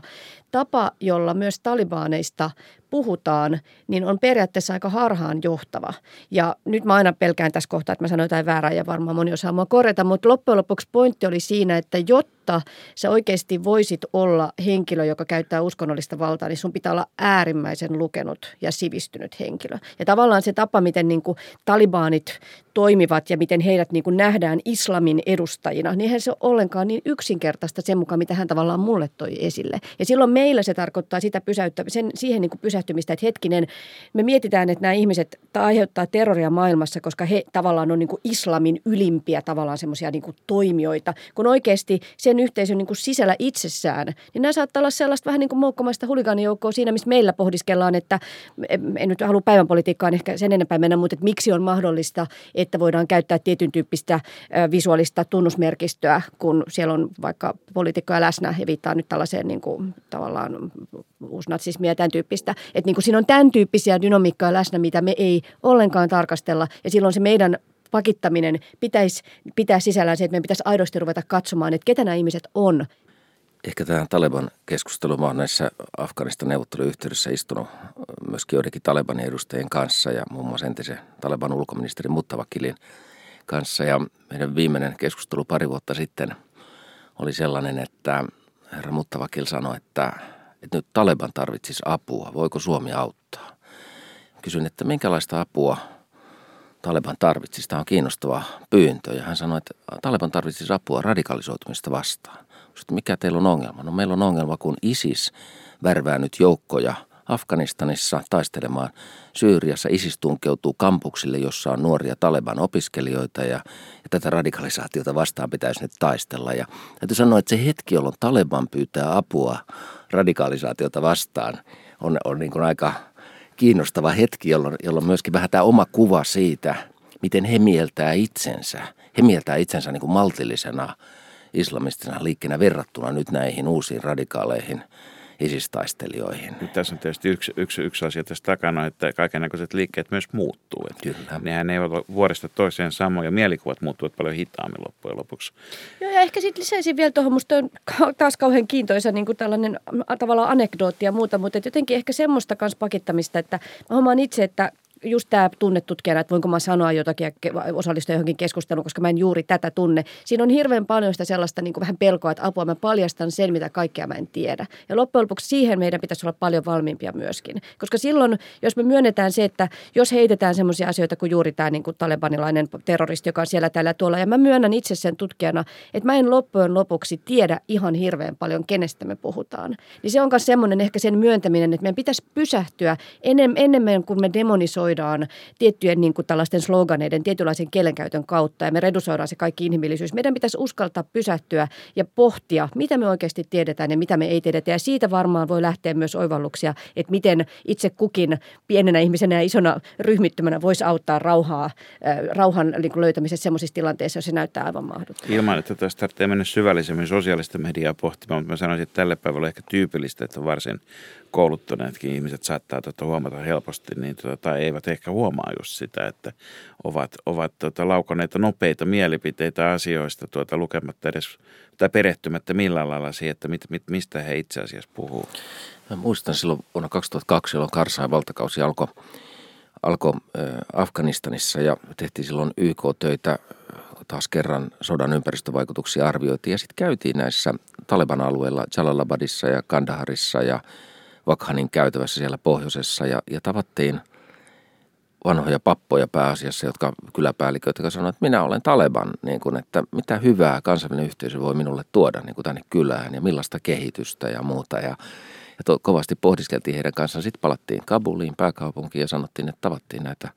tapa, jolla myös talibaaneista puhutaan, niin on periaatteessa aika harhaan johtava. Ja nyt mä aina pelkään tässä kohtaa, että mä sanon jotain väärää ja varmaan moni osaa mua korjata, mutta loppujen lopuksi pointti oli siinä, että jotta sä oikeasti voisit olla henkilö, joka käyttää uskonnollista valtaa, niin sun pitää olla äärimmäisen lukenut ja sivistynyt henkilö. Ja tavallaan se tapa, miten niin kuin talibaanit toimivat ja miten heidät niin kuin nähdään islamin edustajina, niin eihän se ole ollenkaan niin yksinkertaista sen mukaan, mitä hän tavallaan mulle toi esille. Ja silloin meillä se tarkoittaa sitä pysäyttä, sen, siihen niin kuin pysähtymistä, että hetkinen, me mietitään, että nämä ihmiset aiheuttaa terroria maailmassa, koska he tavallaan on niin kuin islamin ylimpiä tavallaan semmoisia niin toimijoita, kun oikeasti sen yhteisön niin kuin sisällä itsessään, niin nämä saattaa olla sellaista vähän niin kuin moukkomaista huligaanijoukkoa siinä, missä meillä pohdiskellaan, että en nyt halua päivänpolitiikkaan ehkä sen enempää mennä, mutta että miksi on mahdollista, että voidaan käyttää tietyn tyyppistä visuaalista tunnusmerkistöä, kun siellä on vaikka poliitikkoja läsnä ja viittaa nyt tällaiseen niin kuin, tavallaan uusnatsismia ja tämän tyyppistä. Että niin kuin siinä on tämän tyyppisiä dynamiikkaa läsnä, mitä me ei ollenkaan tarkastella ja silloin se meidän pakittaminen pitäisi pitää sisällään se, että meidän pitäisi aidosti ruveta katsomaan, että ketä nämä ihmiset on. Ehkä tähän Taleban keskusteluun mä olen näissä Afganistan neuvotteluyhteydessä istunut myöskin joidenkin Talebanin edustajien kanssa ja muun muassa entisen Taleban ulkoministeri Muttavakilin kanssa. Ja meidän viimeinen keskustelu pari vuotta sitten oli sellainen, että herra Muttavakil sanoi, että, että nyt Taleban tarvitsisi apua. Voiko Suomi auttaa? Kysyin, että minkälaista apua Taleban tarvitsisi. Tämä on kiinnostava pyyntö. Ja hän sanoi, että Taleban tarvitsisi apua radikalisoitumista vastaan. Sitten mikä teillä on ongelma? No meillä on ongelma, kun ISIS värvää nyt joukkoja Afganistanissa taistelemaan. Syyriassa ISIS tunkeutuu kampuksille, jossa on nuoria Taleban opiskelijoita ja, ja tätä radikalisaatiota vastaan pitäisi nyt taistella. Ja täytyy sanoa, että se hetki, jolloin Taleban pyytää apua radikalisaatiota vastaan, on, on niin kuin aika kiinnostava hetki, jolloin, jolloin myöskin vähän tämä oma kuva siitä, miten he mieltää itsensä. He mieltää itsensä niin kuin maltillisena islamistisena liikkeenä verrattuna nyt näihin uusiin radikaaleihin isistaistelijoihin. Nyt tässä on tietysti yksi, yksi, yksi asia tässä takana, että kaikenlaiset liikkeet myös muuttuu. Että Kyllä. Nehän eivät ole vuodesta toiseen samoja. Mielikuvat muuttuvat paljon hitaammin loppujen lopuksi. Joo, ja ehkä sitten lisäisin vielä tuohon, musta on taas kauhean kiintoisa niin kuin tällainen tavallaan anekdootti ja muuta, mutta jotenkin ehkä semmoista kanssa pakittamista, että mä huomaan itse, että just tämä tunnetutkijana, että voinko mä sanoa jotakin ja osallistua johonkin keskusteluun, koska mä en juuri tätä tunne. Siinä on hirveän paljon sitä sellaista niin kuin vähän pelkoa, että apua mä paljastan sen, mitä kaikkea mä en tiedä. Ja loppujen lopuksi siihen meidän pitäisi olla paljon valmiimpia myöskin. Koska silloin, jos me myönnetään se, että jos heitetään sellaisia asioita kuin juuri tämä niin kuin talebanilainen terroristi, joka on siellä tällä tuolla, ja mä myönnän itse sen tutkijana, että mä en loppujen lopuksi tiedä ihan hirveän paljon, kenestä me puhutaan. Niin se on myös semmoinen ehkä sen myöntäminen, että meidän pitäisi pysähtyä enemmän kuin me demonisoidaan redusoidaan tiettyjen niin kuin tällaisten sloganeiden, tietynlaisen kielenkäytön kautta ja me redusoidaan se kaikki inhimillisyys. Meidän pitäisi uskaltaa pysähtyä ja pohtia, mitä me oikeasti tiedetään ja mitä me ei tiedetä. Ja siitä varmaan voi lähteä myös oivalluksia, että miten itse kukin pienenä ihmisenä ja isona ryhmittymänä voisi auttaa rauhaa, rauhan niin kuin löytämisessä sellaisissa tilanteissa, joissa se näyttää aivan mahdottomalta. Ilman, että tästä tarvitsee mennä syvällisemmin sosiaalista mediaa pohtimaan, mutta mä sanoisin, että tälle päivälle ehkä tyypillistä, että varsin kouluttuneetkin ihmiset saattaa tuota huomata helposti, niin tuota, tai eivät ehkä huomaa just sitä, että ovat, ovat tuota, laukoneita nopeita mielipiteitä asioista tuota, lukematta edes tai perehtymättä millään lailla siihen, että mit, mit, mistä he itse asiassa puhuu. Mä muistan silloin vuonna 2002, jolloin Karsain valtakausi alkoi alko, Afganistanissa ja tehtiin silloin YK-töitä taas kerran sodan ympäristövaikutuksia arvioitiin ja sitten käytiin näissä Taleban alueilla Jalalabadissa ja Kandaharissa ja Vakhanin käytävässä siellä pohjoisessa ja, ja tavattiin vanhoja pappoja pääasiassa, jotka kyläpäälliköitä, jotka sanoivat, että minä olen Taleban, niin kuin, että mitä hyvää kansainvälinen yhteisö voi minulle tuoda niin kuin tänne kylään ja millaista kehitystä ja muuta. Ja, ja to, kovasti pohdiskeltiin heidän kanssaan. Sitten palattiin Kabuliin, pääkaupunkiin ja sanottiin, että tavattiin näitä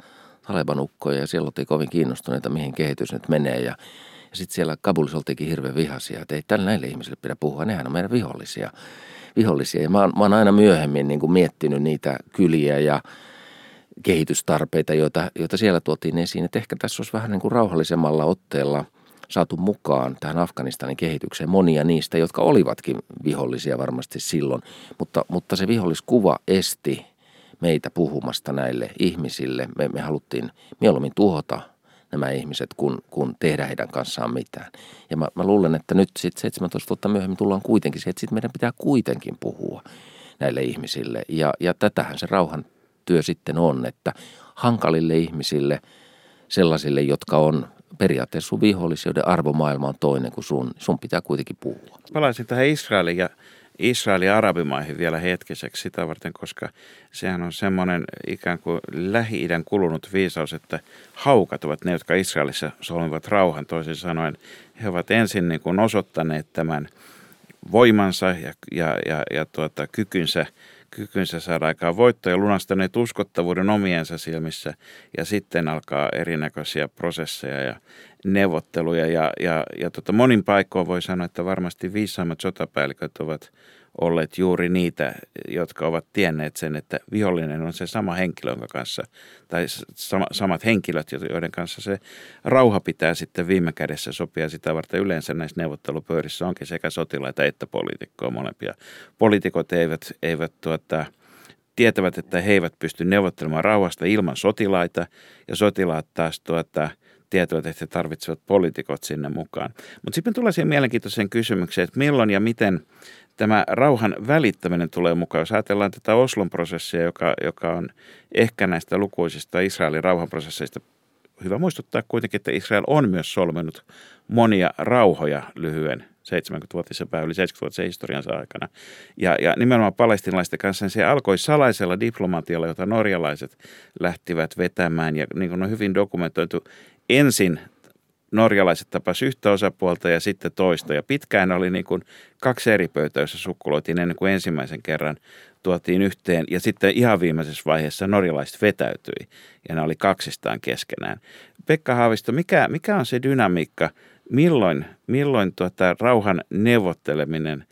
Taleban-ukkoja ja siellä oltiin kovin kiinnostuneita, mihin kehitys nyt menee. Ja, ja sitten siellä Kabulissa oltiinkin hirveän vihaisia, että ei tällä näille ihmisille pidä puhua, nehän on meidän vihollisia vihollisia. Ja mä oon, mä oon aina myöhemmin niin kuin miettinyt niitä kyliä ja kehitystarpeita, joita, joita siellä tuotiin esiin. Että ehkä tässä olisi vähän niin kuin rauhallisemmalla otteella saatu mukaan tähän Afganistanin kehitykseen monia niistä, jotka olivatkin vihollisia varmasti silloin. Mutta, mutta se viholliskuva esti meitä puhumasta näille ihmisille. Me, me haluttiin mieluummin tuhota nämä ihmiset, kun, kun tehdä heidän kanssaan mitään. Ja mä, mä luulen, että nyt sitten 17 vuotta myöhemmin tullaan kuitenkin siihen, että sit meidän pitää kuitenkin puhua näille ihmisille. Ja, ja tätähän se rauhan työ sitten on, että hankalille ihmisille, sellaisille, jotka on periaatteessa sun vihollisia, arvomaailma on toinen kuin sun, sun pitää kuitenkin puhua. Palaisin tähän Israelin ja Israelin arabimaihin vielä hetkiseksi sitä varten, koska sehän on semmoinen ikään kuin Lähi-idän kulunut viisaus, että haukat ovat ne, jotka Israelissa solmivat rauhan. Toisin sanoen he ovat ensin niin kuin osoittaneet tämän voimansa ja, ja, ja, ja tuota, kykynsä kykynsä saada aikaan voittoja, lunastaneet uskottavuuden omiensa silmissä ja sitten alkaa erinäköisiä prosesseja ja neuvotteluja. Ja, ja, ja tota, monin paikkoon voi sanoa, että varmasti viisaimmat sotapäälliköt ovat olleet juuri niitä, jotka ovat tienneet sen, että vihollinen on se sama henkilö, jonka kanssa, tai sama, samat henkilöt, joiden kanssa se rauha pitää sitten viime kädessä sopia sitä varten. Yleensä näissä neuvottelupöydissä onkin sekä sotilaita että poliitikkoja molempia. Poliitikot eivät, eivät tuota, tietävät, että he eivät pysty neuvottelemaan rauhasta ilman sotilaita, ja sotilaat taas tuota, tietävät, että he tarvitsevat poliitikot sinne mukaan. Mutta sitten tulee siihen mielenkiintoiseen kysymykseen, että milloin ja miten tämä rauhan välittäminen tulee mukaan. Jos ajatellaan tätä Oslon prosessia, joka, joka on ehkä näistä lukuisista Israelin rauhanprosesseista, hyvä muistuttaa kuitenkin, että Israel on myös solminut monia rauhoja lyhyen 70-vuotisen päivän, yli 70-vuotisen historiansa aikana. Ja, ja nimenomaan palestinalaisten kanssa niin se alkoi salaisella diplomatialla, jota norjalaiset lähtivät vetämään. Ja niin kuin on hyvin dokumentoitu, ensin norjalaiset tapas yhtä osapuolta ja sitten toista. Ja pitkään oli niin kuin kaksi eri pöytää, joissa sukkuloitiin ennen kuin ensimmäisen kerran tuotiin yhteen. Ja sitten ihan viimeisessä vaiheessa norjalaiset vetäytyi ja ne oli kaksistaan keskenään. Pekka Haavisto, mikä, mikä on se dynamiikka, milloin, milloin tuota, rauhan neuvotteleminen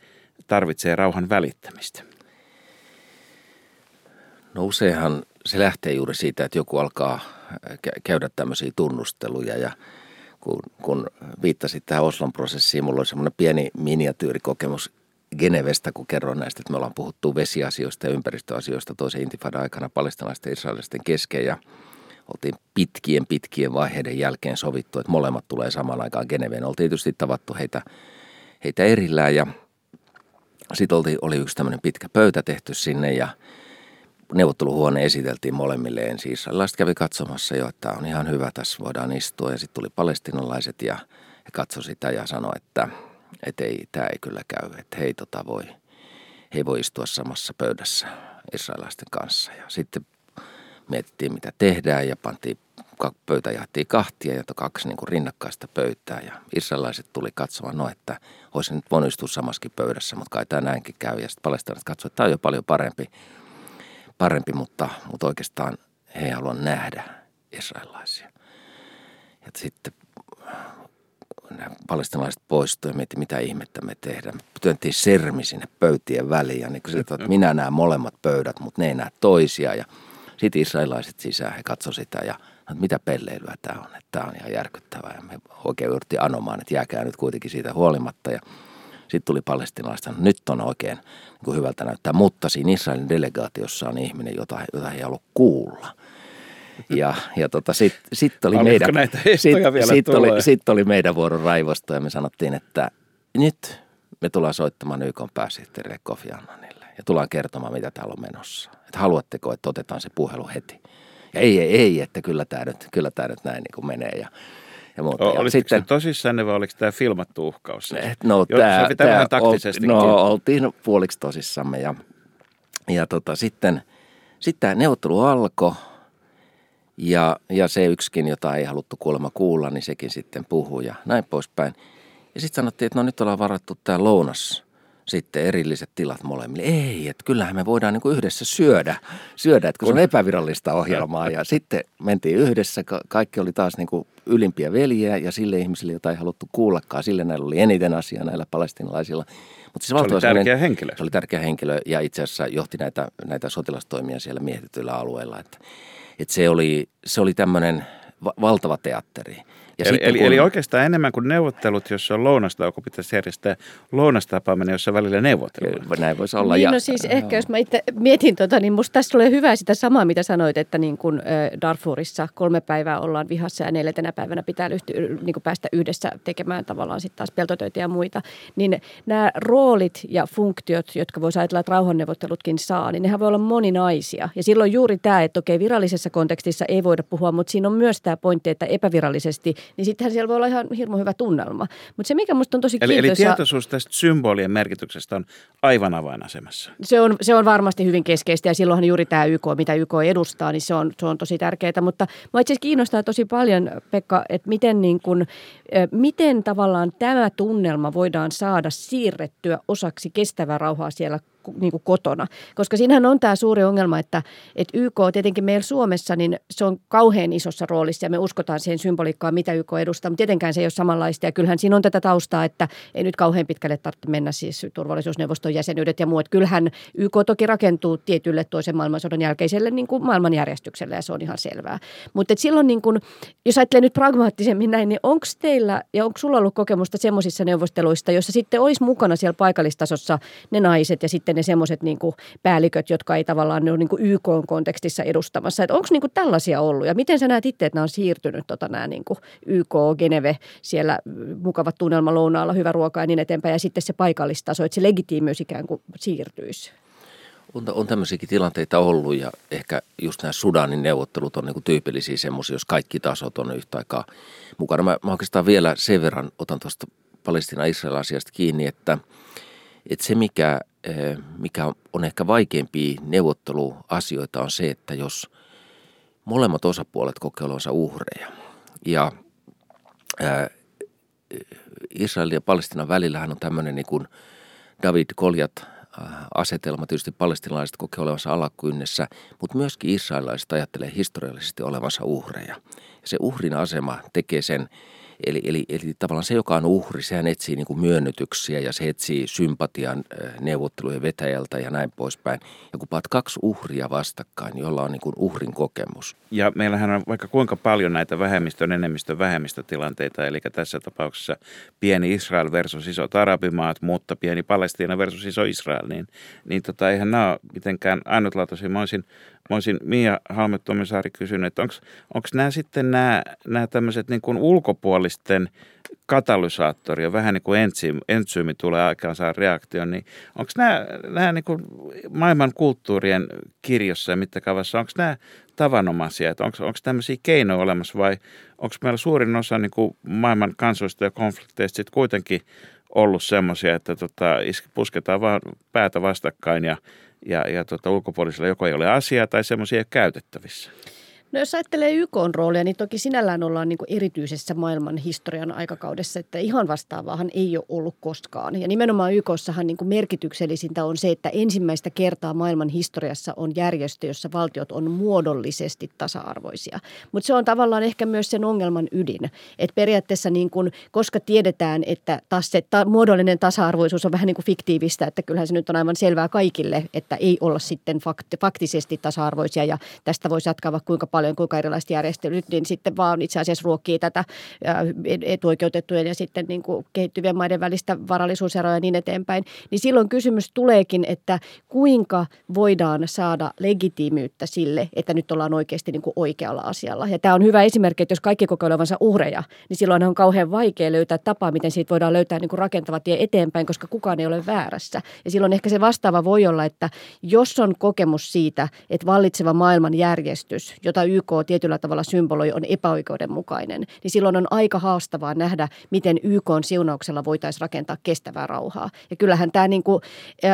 tarvitsee rauhan välittämistä? No useinhan se lähtee juuri siitä, että joku alkaa käydä tämmöisiä tunnusteluja ja – kun, kun viittasit tähän Oslon prosessiin, mulla oli semmoinen pieni miniatyyrikokemus Genevestä, kun kerron näistä, että me ollaan puhuttu vesiasioista ja ympäristöasioista toisen intifadan aikana palestinaisten ja israelisten kesken ja oltiin pitkien pitkien vaiheiden jälkeen sovittu, että molemmat tulee samaan aikaan Geneveen. Oltiin tietysti tavattu heitä, heitä erillään ja sitten oli, yksi tämmöinen pitkä pöytä tehty sinne ja – neuvotteluhuone esiteltiin molemmille ensin. Israelilaiset kävi katsomassa jo, että on ihan hyvä, tässä voidaan istua. Ja sitten tuli palestinalaiset ja he katsoi sitä ja sanoi, että, että ei, tämä ei kyllä käy, että he ei, tota voi, he voi istua samassa pöydässä israelilaisten kanssa. Ja sitten mietittiin, mitä tehdään ja pantiin pöytä jaettiin kahtia ja kaksi niin kuin rinnakkaista pöytää. Ja israelilaiset tuli katsomaan, no että olisi nyt voinut istua samassakin pöydässä, mutta kai tämä näinkin käy. Ja sitten palestinalaiset katsoivat, että tämä on jo paljon parempi parempi, mutta, mutta oikeastaan he ei halua nähdä israelilaisia. Ja sitten nämä palestinalaiset poistuivat ja mietti, mitä ihmettä me tehdään. Me työntiin sermi sinne pöytien väliin ja niin kuin että minä näen molemmat pöydät, mutta ne ei näe toisia. Ja sitten israelilaiset sisään, he katsoivat sitä ja että mitä pelleilyä tämä on, että tämä on ihan järkyttävää. Ja me oikein yritti anomaan, että jääkää nyt kuitenkin siitä huolimatta. Ja sitten tuli palestinalaista, nyt on oikein niin kuin hyvältä näyttää. Mutta siinä Israelin delegaatiossa on ihminen, jota, jota he ei halua kuulla. Ja, ja tota, sitten sit oli, meidän, sit, sit oli, sit oli meidän vuoro raivosta ja me sanottiin, että nyt me tullaan soittamaan YK pääsihteerille Kofi Annanille ja tullaan kertomaan, mitä täällä on menossa. Että haluatteko, että otetaan se puhelu heti. Ja ei, ei, ei, että kyllä tämä nyt, kyllä tämä nyt näin niin kuin menee. Ja, ja muuta. O, oliko sitten, se tosissaan vai oliko tämä filmattu uhkaus? No, tämä, se tämä, taktisesti. No, oltiin puoliksi tosissamme ja, ja tota, sitten, sitten tämä neuvottelu alkoi ja, ja se yksikin, jota ei haluttu kuulemma kuulla, niin sekin sitten puhui ja näin poispäin. Ja sitten sanottiin, että no nyt ollaan varattu tämä lounas sitten erilliset tilat molemmille. Ei, että kyllähän me voidaan niin kuin yhdessä syödä, syödä että kun se on epävirallista ohjelmaa. Ja sitten mentiin yhdessä, kaikki oli taas niin kuin ylimpiä veljiä ja sille ihmisille, jota ei haluttu kuullakaan, sille näillä oli eniten asiaa näillä palestinalaisilla. Mutta se, se oli tärkeä henkilö. Se oli tärkeä henkilö ja itse asiassa johti näitä, näitä sotilastoimia siellä miehityillä alueilla. Että että se oli, se oli tämmöinen va- valtava teatteri. Ja eli, eli, kun... eli oikeastaan enemmän kuin neuvottelut, jossa on lounastauko, pitäisi järjestää lounastapaaminen, jossa välillä neuvotellaan. Näin voisi olla. Niin, ja... no siis ehkä jos mä itse mietin, tota, niin musta tässä tulee hyvää sitä samaa, mitä sanoit, että niin kun Darfurissa kolme päivää ollaan vihassa ja neljäntenä päivänä pitää lyhty, niin kuin päästä yhdessä tekemään tavallaan sitten taas peltotöitä ja muita. Niin nämä roolit ja funktiot, jotka voisi ajatella, että rauhanneuvottelutkin saa, niin nehän voi olla moninaisia. Ja silloin juuri tämä, että okei virallisessa kontekstissa ei voida puhua, mutta siinä on myös tämä pointti, että epävirallisesti – niin sittenhän siellä voi olla ihan hirmu hyvä tunnelma. Mutta se, mikä musta on tosi eli, kiintoisa... Eli tietoisuus tästä symbolien merkityksestä on aivan avainasemassa. Se on, se on varmasti hyvin keskeistä ja silloinhan juuri tämä YK, mitä YK edustaa, niin se on, se on tosi tärkeää. Mutta mä itse asiassa kiinnostaa tosi paljon, Pekka, että miten, niin kun, miten tavallaan tämä tunnelma voidaan saada siirrettyä osaksi kestävää rauhaa siellä niin kuin kotona. Koska siinähän on tämä suuri ongelma, että, että YK tietenkin meillä Suomessa, niin se on kauhean isossa roolissa ja me uskotaan siihen symboliikkaan, mitä YK edustaa, mutta tietenkään se ei ole samanlaista. Ja kyllähän siinä on tätä taustaa, että ei nyt kauhean pitkälle tarvitse mennä siis turvallisuusneuvoston jäsenyydet ja muut. Kyllähän YK toki rakentuu tietylle toisen maailmansodan jälkeiselle niin kuin maailmanjärjestykselle ja se on ihan selvää. Mutta silloin, niin kuin, jos ajattelee nyt pragmaattisemmin näin, niin onko teillä ja onko sulla ollut kokemusta semmoisissa neuvosteluista, jossa sitten olisi mukana siellä paikallistasossa ne naiset ja sitten ne semmoiset niin päälliköt, jotka ei tavallaan ole niin YK-kontekstissa edustamassa. Onko niin tällaisia ollut ja miten sä näet itse, että nämä on siirtynyt tota, nämä niin YK, Geneve, siellä mukavat tunnelma lounaalla, hyvä ruoka ja niin eteenpäin ja sitten se paikallistaso, että se legitiimiys ikään kuin siirtyisi? On, on tämmöisiäkin tilanteita ollut ja ehkä just nämä Sudanin neuvottelut on niin tyypillisiä semmoisia, jos kaikki tasot on yhtä aikaa mukana. Mä, mä oikeastaan vielä sen verran otan tuosta Palestina-Israel-asiasta kiinni, että, että se mikä Eh, mikä on ehkä vaikeimpia neuvotteluasioita on se, että jos molemmat osapuolet kokee olevansa uhreja ja ää, Israelin ja Palestinan välillähän on tämmöinen niin kuin David Koljat asetelma. Tietysti palestinalaiset kokee olevansa alakynnessä, mutta myöskin israelilaiset ajattelee historiallisesti olevansa uhreja. Ja se uhrin asema tekee sen Eli, eli, eli tavallaan se, joka on uhri, sehän etsii niin kuin myönnytyksiä ja se etsii sympatian neuvottelujen vetäjältä ja näin poispäin. Ja kun paat kaksi uhria vastakkain, jolla on niin kuin uhrin kokemus. Ja meillähän on vaikka kuinka paljon näitä vähemmistön, enemmistön, vähemmistötilanteita, eli tässä tapauksessa pieni Israel versus isot arabimaat, mutta pieni Palestiina versus iso Israel, niin, niin tota, eihän nämä ole mitenkään ainutlaatuisia. Mä olisin Mä olisin Mia Halme-Tomisaari kysynyt, että onko nämä sitten nämä, nämä tämmöiset niin kuin ulkopuolisten katalysaattori ja vähän niin kuin ensyymi, ensyymi tulee aikaansa reaktio, niin onko nämä, nämä niin kuin maailman kulttuurien kirjossa ja mittakaavassa, onko nämä tavanomaisia, että onko, onko tämmöisiä keinoja olemassa vai onko meillä suurin osa niin kuin maailman kansoista ja konflikteista sitten kuitenkin ollut semmoisia, että tota, pusketaan vaan päätä vastakkain ja ja, ja tota, ulkopuolisella joko ei ole asiaa tai semmoisia käytettävissä? No jos ajattelee YK roolia, niin toki sinällään ollaan niin kuin erityisessä maailman historian aikakaudessa, että ihan vastaavaahan ei ole ollut koskaan. Ja nimenomaan YKssahan niin kuin merkityksellisintä on se, että ensimmäistä kertaa maailman historiassa on järjestö, jossa valtiot on muodollisesti tasa-arvoisia. Mutta se on tavallaan ehkä myös sen ongelman ydin. Että periaatteessa niin kuin, koska tiedetään, että taas se ta- muodollinen tasa-arvoisuus on vähän niin kuin fiktiivistä, että kyllähän se nyt on aivan selvää kaikille, että ei olla sitten fakt- faktisesti tasa-arvoisia ja tästä voisi jatkaa vaikka kuinka paljon, kuinka erilaiset järjestelyt, niin sitten vaan itse asiassa ruokkii tätä etuoikeutettujen ja sitten niin kuin kehittyvien maiden välistä varallisuuseroja ja niin eteenpäin. Niin silloin kysymys tuleekin, että kuinka voidaan saada legitiimiyttä sille, että nyt ollaan oikeasti niin kuin oikealla asialla. Ja tämä on hyvä esimerkki, että jos kaikki kokeilevansa uhreja, niin silloin on kauhean vaikea löytää tapaa, miten siitä voidaan löytää niin kuin rakentava tie eteenpäin, koska kukaan ei ole väärässä. Ja silloin ehkä se vastaava voi olla, että jos on kokemus siitä, että vallitseva maailmanjärjestys, jota YK tietyllä tavalla symboloi, on epäoikeudenmukainen, niin silloin on aika haastavaa nähdä, miten YK siunauksella voitaisiin rakentaa kestävää rauhaa. Ja kyllähän tämä niin kuin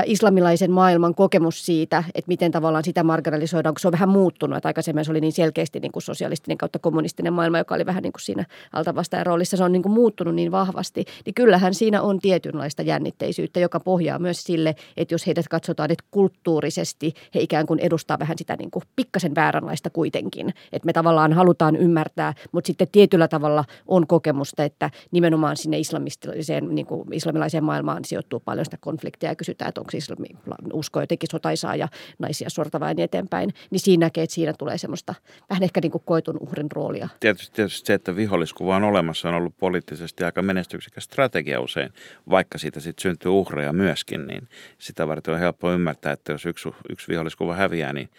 islamilaisen maailman kokemus siitä, että miten tavallaan sitä marginalisoidaan, kun se on vähän muuttunut, että aikaisemmin se oli niin selkeästi niin kuin sosialistinen kautta kommunistinen maailma, joka oli vähän niin kuin siinä altavastaajan roolissa, se on niin kuin muuttunut niin vahvasti, niin kyllähän siinä on tietynlaista jännitteisyyttä, joka pohjaa myös sille, että jos heidät katsotaan, että kulttuurisesti he ikään kuin edustaa vähän sitä niin kuin pikkasen vääränlaista kuitenkin, että me tavallaan halutaan ymmärtää, mutta sitten tietyllä tavalla on kokemusta, että nimenomaan sinne islamistilaiseen, niin kuin islamilaiseen maailmaan sijoittuu paljon sitä konfliktia ja kysytään, että onko islami usko jotenkin sotaisaa ja naisia sortavaa ja niin eteenpäin, niin siinä näkee, että siinä tulee semmoista vähän ehkä niin kuin koetun uhrin roolia. Tietysti, tietysti se, että viholliskuva on olemassa, on ollut poliittisesti aika menestyksekäs strategia usein, vaikka siitä sitten syntyy uhreja myöskin, niin sitä varten on helppo ymmärtää, että jos yksi, yksi viholliskuva häviää, niin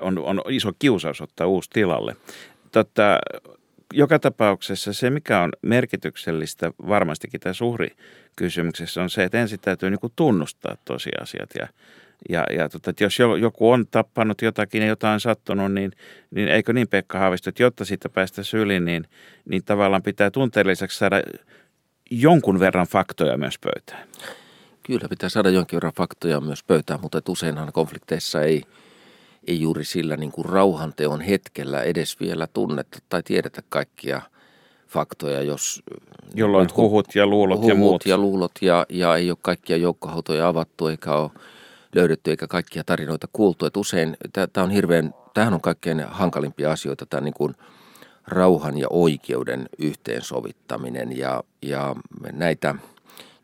on, on iso kiusaus ottaa uusi tilalle. Totta, joka tapauksessa se, mikä on merkityksellistä varmastikin tässä uhrikysymyksessä, on se, että ensin täytyy niin tunnustaa tosiasiat ja ja, ja tota, että jos joku on tappanut jotakin ja jotain sattunut, niin, niin eikö niin Pekka Haavisto, että jotta siitä päästä syliin, niin, niin tavallaan pitää tunteen lisäksi saada jonkun verran faktoja myös pöytään. Kyllä pitää saada jonkin verran faktoja myös pöytään, mutta useinhan konflikteissa ei, ei juuri sillä niin kuin rauhanteon hetkellä edes vielä tunnetta tai tiedetä kaikkia faktoja, jos... Jolloin huhut ja luulot huhut ja muut. ja luulot ja, ja ei ole kaikkia joukkohautoja avattu eikä ole löydetty eikä kaikkia tarinoita kuultu. Että usein tämä on hirveän, tämähän on kaikkein hankalimpia asioita, tämä niin kuin rauhan ja oikeuden yhteensovittaminen ja, ja näitä –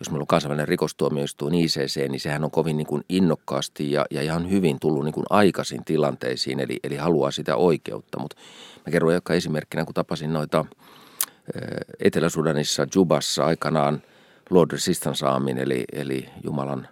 jos meillä on kansainvälinen rikostuomioistuin ICC, niin sehän on kovin niin kuin innokkaasti ja, ja ihan hyvin tullut niin kuin aikaisin tilanteisiin, eli, eli haluaa sitä oikeutta. Mutta mä kerron joka esimerkkinä, kun tapasin noita Etelä-Sudanissa, Jubassa aikanaan Lord Resistance Armin, eli, eli Jumalan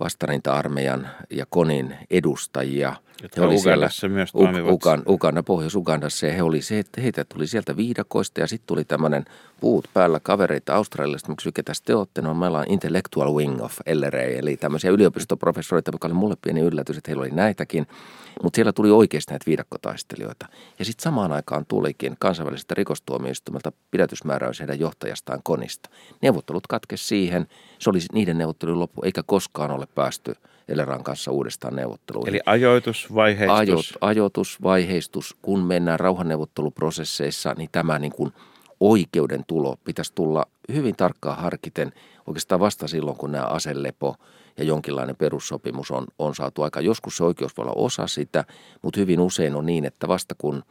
vastarinta-armeijan ja Konin edustajia. Jotka he oli siellä, myös toimivat. Ugan, Uganda, Pohjois-Ugandassa ja he oli se, että heitä tuli sieltä viidakoista ja sitten tuli tämmöinen puut päällä kavereita Australiasta. Mä kysyin, ketä te olette? No, meillä on Intellectual Wing of LRA, eli tämmöisiä yliopistoprofessoreita, mikä oli mulle pieni yllätys, että heillä oli näitäkin. Mutta siellä tuli oikeasti näitä viidakkotaistelijoita. Ja sitten samaan aikaan tulikin kansainvälisestä rikostuomioistuimelta pidätysmääräys heidän johtajastaan Konista. Neuvottelut katkesi siihen. Se oli niiden neuvottelujen loppu, eikä koskaan ole päästy Eleran kanssa uudestaan neuvotteluihin. Eli ajoitus, vaiheistus. Ajot, ajoitus, vaiheistus. Kun mennään rauhanneuvotteluprosesseissa, niin tämä niin kuin oikeuden tulo pitäisi tulla hyvin tarkkaan harkiten oikeastaan vasta silloin, kun nämä aselepo ja jonkinlainen perussopimus on, on saatu aika. Joskus se oikeus voi olla osa sitä, mutta hyvin usein on niin, että vasta kun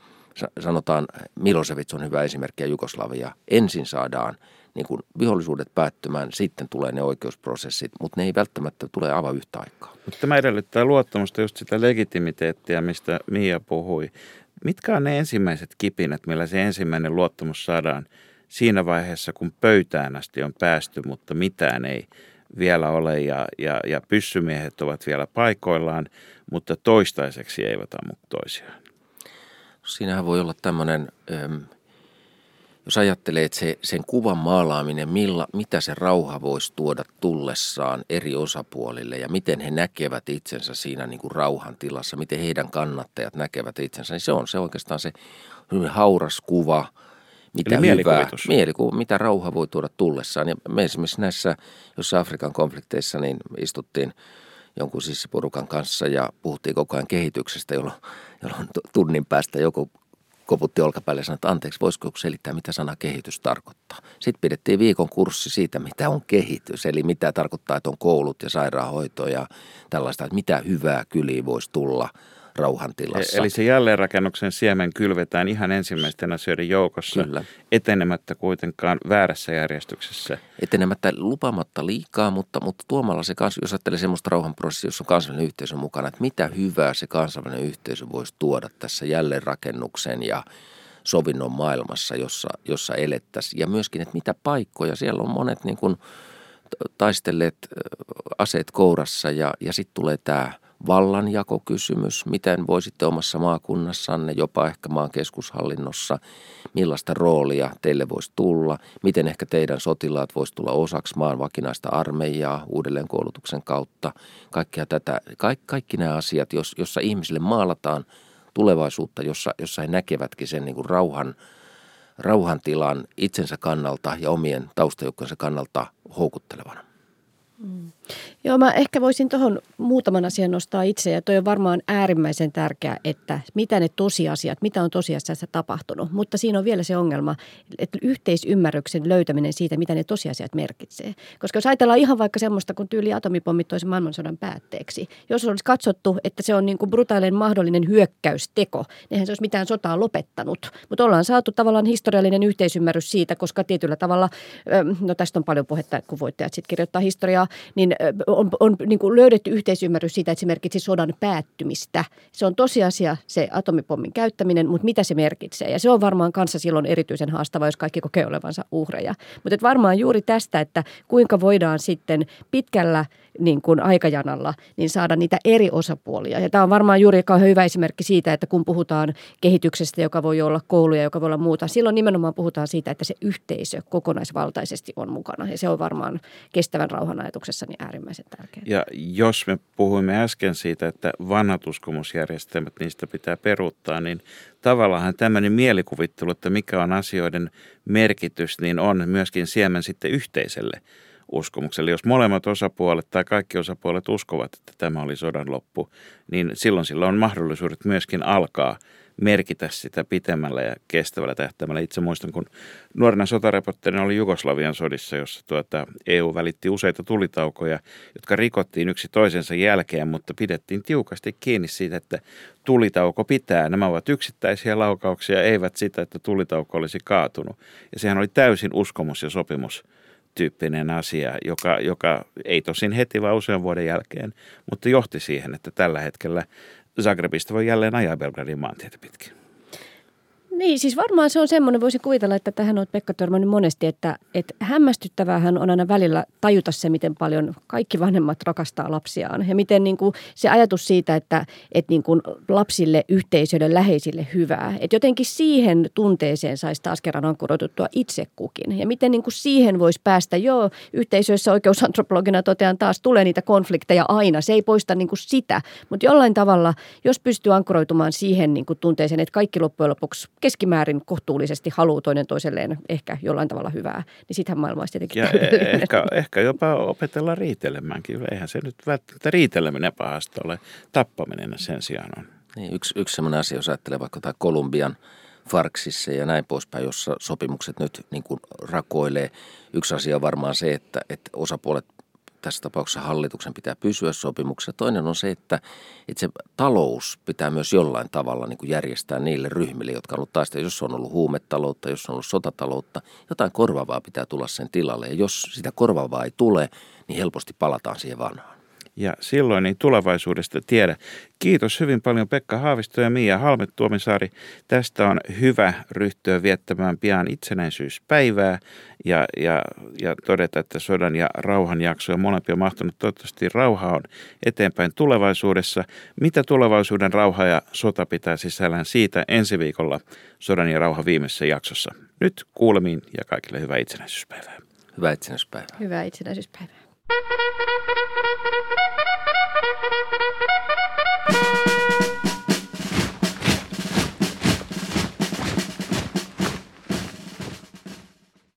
sanotaan, Milosevic on hyvä esimerkki ja Jugoslavia, ensin saadaan niin kuin vihollisuudet päättymään, sitten tulee ne oikeusprosessit, mutta ne ei välttämättä tule aivan yhtä aikaa. Mutta tämä edellyttää luottamusta, just sitä legitimiteettiä, mistä Mia puhui. Mitkä on ne ensimmäiset kipinät, millä se ensimmäinen luottamus saadaan siinä vaiheessa, kun pöytään asti on päästy, mutta mitään ei vielä ole ja, ja, ja pyssymiehet ovat vielä paikoillaan, mutta toistaiseksi eivät ammu toisiaan? Siinähän voi olla tämmöinen jos ajattelee, että se, sen kuvan maalaaminen, milla, mitä se rauha voisi tuoda tullessaan eri osapuolille ja miten he näkevät itsensä siinä niin kuin rauhan tilassa, miten heidän kannattajat näkevät itsensä, niin se on se oikeastaan se hyvin hauras kuva, mitä Eli hyvää, mielikuva, mitä rauha voi tuoda tullessaan. Ja me esimerkiksi näissä, jos Afrikan konflikteissa, niin istuttiin jonkun sissiporukan kanssa ja puhuttiin koko ajan kehityksestä, jolloin, jolloin tunnin päästä joku koputti olkapäälle ja sanoi, että anteeksi, voisiko selittää, mitä sana kehitys tarkoittaa. Sitten pidettiin viikon kurssi siitä, mitä on kehitys, eli mitä tarkoittaa, että on koulut ja sairaanhoito ja tällaista, että mitä hyvää kyliä voisi tulla – rauhantilassa. Eli se jälleenrakennuksen siemen kylvetään ihan ensimmäisten asioiden joukossa, Kyllä. etenemättä kuitenkaan väärässä järjestyksessä. Etenemättä lupamatta liikaa, mutta, mutta tuomalla se, jos ajattelee semmoista rauhanprosessia, jossa on kansainvälinen yhteisö mukana, että mitä hyvää se kansainvälinen yhteisö voisi tuoda tässä jälleenrakennuksen ja sovinnon maailmassa, jossa, jossa elettäisiin. Ja myöskin, että mitä paikkoja, siellä on monet niin kuin taistelleet aseet kourassa ja, ja sitten tulee tämä – vallanjakokysymys, miten voisitte omassa maakunnassanne, jopa ehkä maan keskushallinnossa, millaista roolia teille voisi tulla, miten ehkä teidän sotilaat voisi tulla osaksi maan vakinaista armeijaa uudelleenkoulutuksen kautta. Kaikkea tätä, kaikki, kaikki nämä asiat, jos, jossa ihmisille maalataan tulevaisuutta, jossa, jossa he näkevätkin sen niin kuin rauhan, rauhantilan itsensä kannalta ja omien taustajoukkojensa kannalta houkuttelevana. Mm. Joo, mä ehkä voisin tuohon muutaman asian nostaa itse ja toi on varmaan äärimmäisen tärkeää, että mitä ne tosiasiat, mitä on tosiasiassa tapahtunut. Mutta siinä on vielä se ongelma, että yhteisymmärryksen löytäminen siitä, mitä ne tosiasiat merkitsee. Koska jos ajatellaan ihan vaikka semmoista, kun tyyli atomipommit toisen maailmansodan päätteeksi. Jos olisi katsottu, että se on niin kuin brutaalinen mahdollinen hyökkäysteko, niin eihän se olisi mitään sotaa lopettanut. Mutta ollaan saatu tavallaan historiallinen yhteisymmärrys siitä, koska tietyllä tavalla, no tästä on paljon puhetta, kun voittajat sitten kirjoittaa historiaa, niin on, on niin kuin löydetty yhteisymmärrys siitä, että se merkitsi sodan päättymistä. Se on tosiasia se atomipommin käyttäminen, mutta mitä se merkitsee? Ja se on varmaan kanssa silloin erityisen haastava, jos kaikki kokee olevansa uhreja. Mutta varmaan juuri tästä, että kuinka voidaan sitten pitkällä – niin kuin aikajanalla, niin saada niitä eri osapuolia. Ja tämä on varmaan juuri hyvä esimerkki siitä, että kun puhutaan kehityksestä, joka voi olla kouluja, joka voi olla muuta, silloin nimenomaan puhutaan siitä, että se yhteisö kokonaisvaltaisesti on mukana. Ja se on varmaan kestävän rauhan ajatuksessa niin äärimmäisen tärkeää. Ja jos me puhuimme äsken siitä, että vanhat uskomusjärjestelmät, niistä pitää peruuttaa, niin tavallaan tämmöinen mielikuvittelu, että mikä on asioiden merkitys, niin on myöskin siemen sitten yhteiselle uskomukselle. Jos molemmat osapuolet tai kaikki osapuolet uskovat, että tämä oli sodan loppu, niin silloin sillä on mahdollisuudet myöskin alkaa merkitä sitä pitemmällä ja kestävällä tähtäimellä. Itse muistan, kun nuorena sotareportterina oli Jugoslavian sodissa, jossa tuota EU välitti useita tulitaukoja, jotka rikottiin yksi toisensa jälkeen, mutta pidettiin tiukasti kiinni siitä, että tulitauko pitää. Nämä ovat yksittäisiä laukauksia, eivät sitä, että tulitauko olisi kaatunut. Ja sehän oli täysin uskomus ja sopimus tyyppinen asia, joka, joka ei tosin heti, vaan usean vuoden jälkeen, mutta johti siihen, että tällä hetkellä Zagrebista voi jälleen ajaa Belgradin maantietä pitkin. Niin, siis varmaan se on semmoinen, voisin kuvitella, että tähän on Pekka törmännyt monesti, että, että hämmästyttävähän on aina välillä tajuta se, miten paljon kaikki vanhemmat rakastaa lapsiaan. Ja miten niin kuin se ajatus siitä, että, että niin kuin lapsille, yhteisöille, läheisille hyvää. Että jotenkin siihen tunteeseen saisi taas kerran ankkuroituttua itse kukin. Ja miten niin kuin siihen voisi päästä, joo, yhteisöissä oikeusantropologina totean taas, tulee niitä konflikteja aina. Se ei poista niin kuin sitä, mutta jollain tavalla, jos pystyy ankkuroitumaan siihen niin kuin tunteeseen, että kaikki loppujen lopuksi keskimäärin kohtuullisesti haluaa toinen toiselleen ehkä jollain tavalla hyvää, niin sittenhän maailma olisi tietenkin ja e- ehkä, ehkä jopa opetella riitelemäänkin. Eihän se nyt välttämättä riiteleminen pahasta ole. Tappaminen sen sijaan on. Niin, yksi, yksi sellainen asia, jos ajattelee vaikka tämä Kolumbian Farksissa ja näin poispäin, jossa sopimukset nyt niin kuin rakoilee. Yksi asia on varmaan se, että, että osapuolet tässä tapauksessa hallituksen pitää pysyä sopimuksessa. Toinen on se, että, että se talous pitää myös jollain tavalla niin kuin järjestää niille ryhmille, jotka on ollut taistelua. Jos on ollut huumetaloutta, jos on ollut sotataloutta, jotain korvaavaa pitää tulla sen tilalle. Ja jos sitä korvaavaa ei tule, niin helposti palataan siihen vanhaan ja silloin ei tulevaisuudesta tiedä. Kiitos hyvin paljon Pekka Haavisto ja Mia Halmet-Tuomisaari. Tästä on hyvä ryhtyä viettämään pian itsenäisyyspäivää ja, ja, ja todeta, että sodan ja rauhan jaksoja molempia on mahtunut. Toivottavasti rauha on eteenpäin tulevaisuudessa. Mitä tulevaisuuden rauha ja sota pitää sisällään siitä ensi viikolla sodan ja rauhan viimeisessä jaksossa. Nyt kuulemiin ja kaikille hyvää itsenäisyyspäivää. Hyvää itsenäisyyspäivää. Hyvää itsenäisyyspäivää.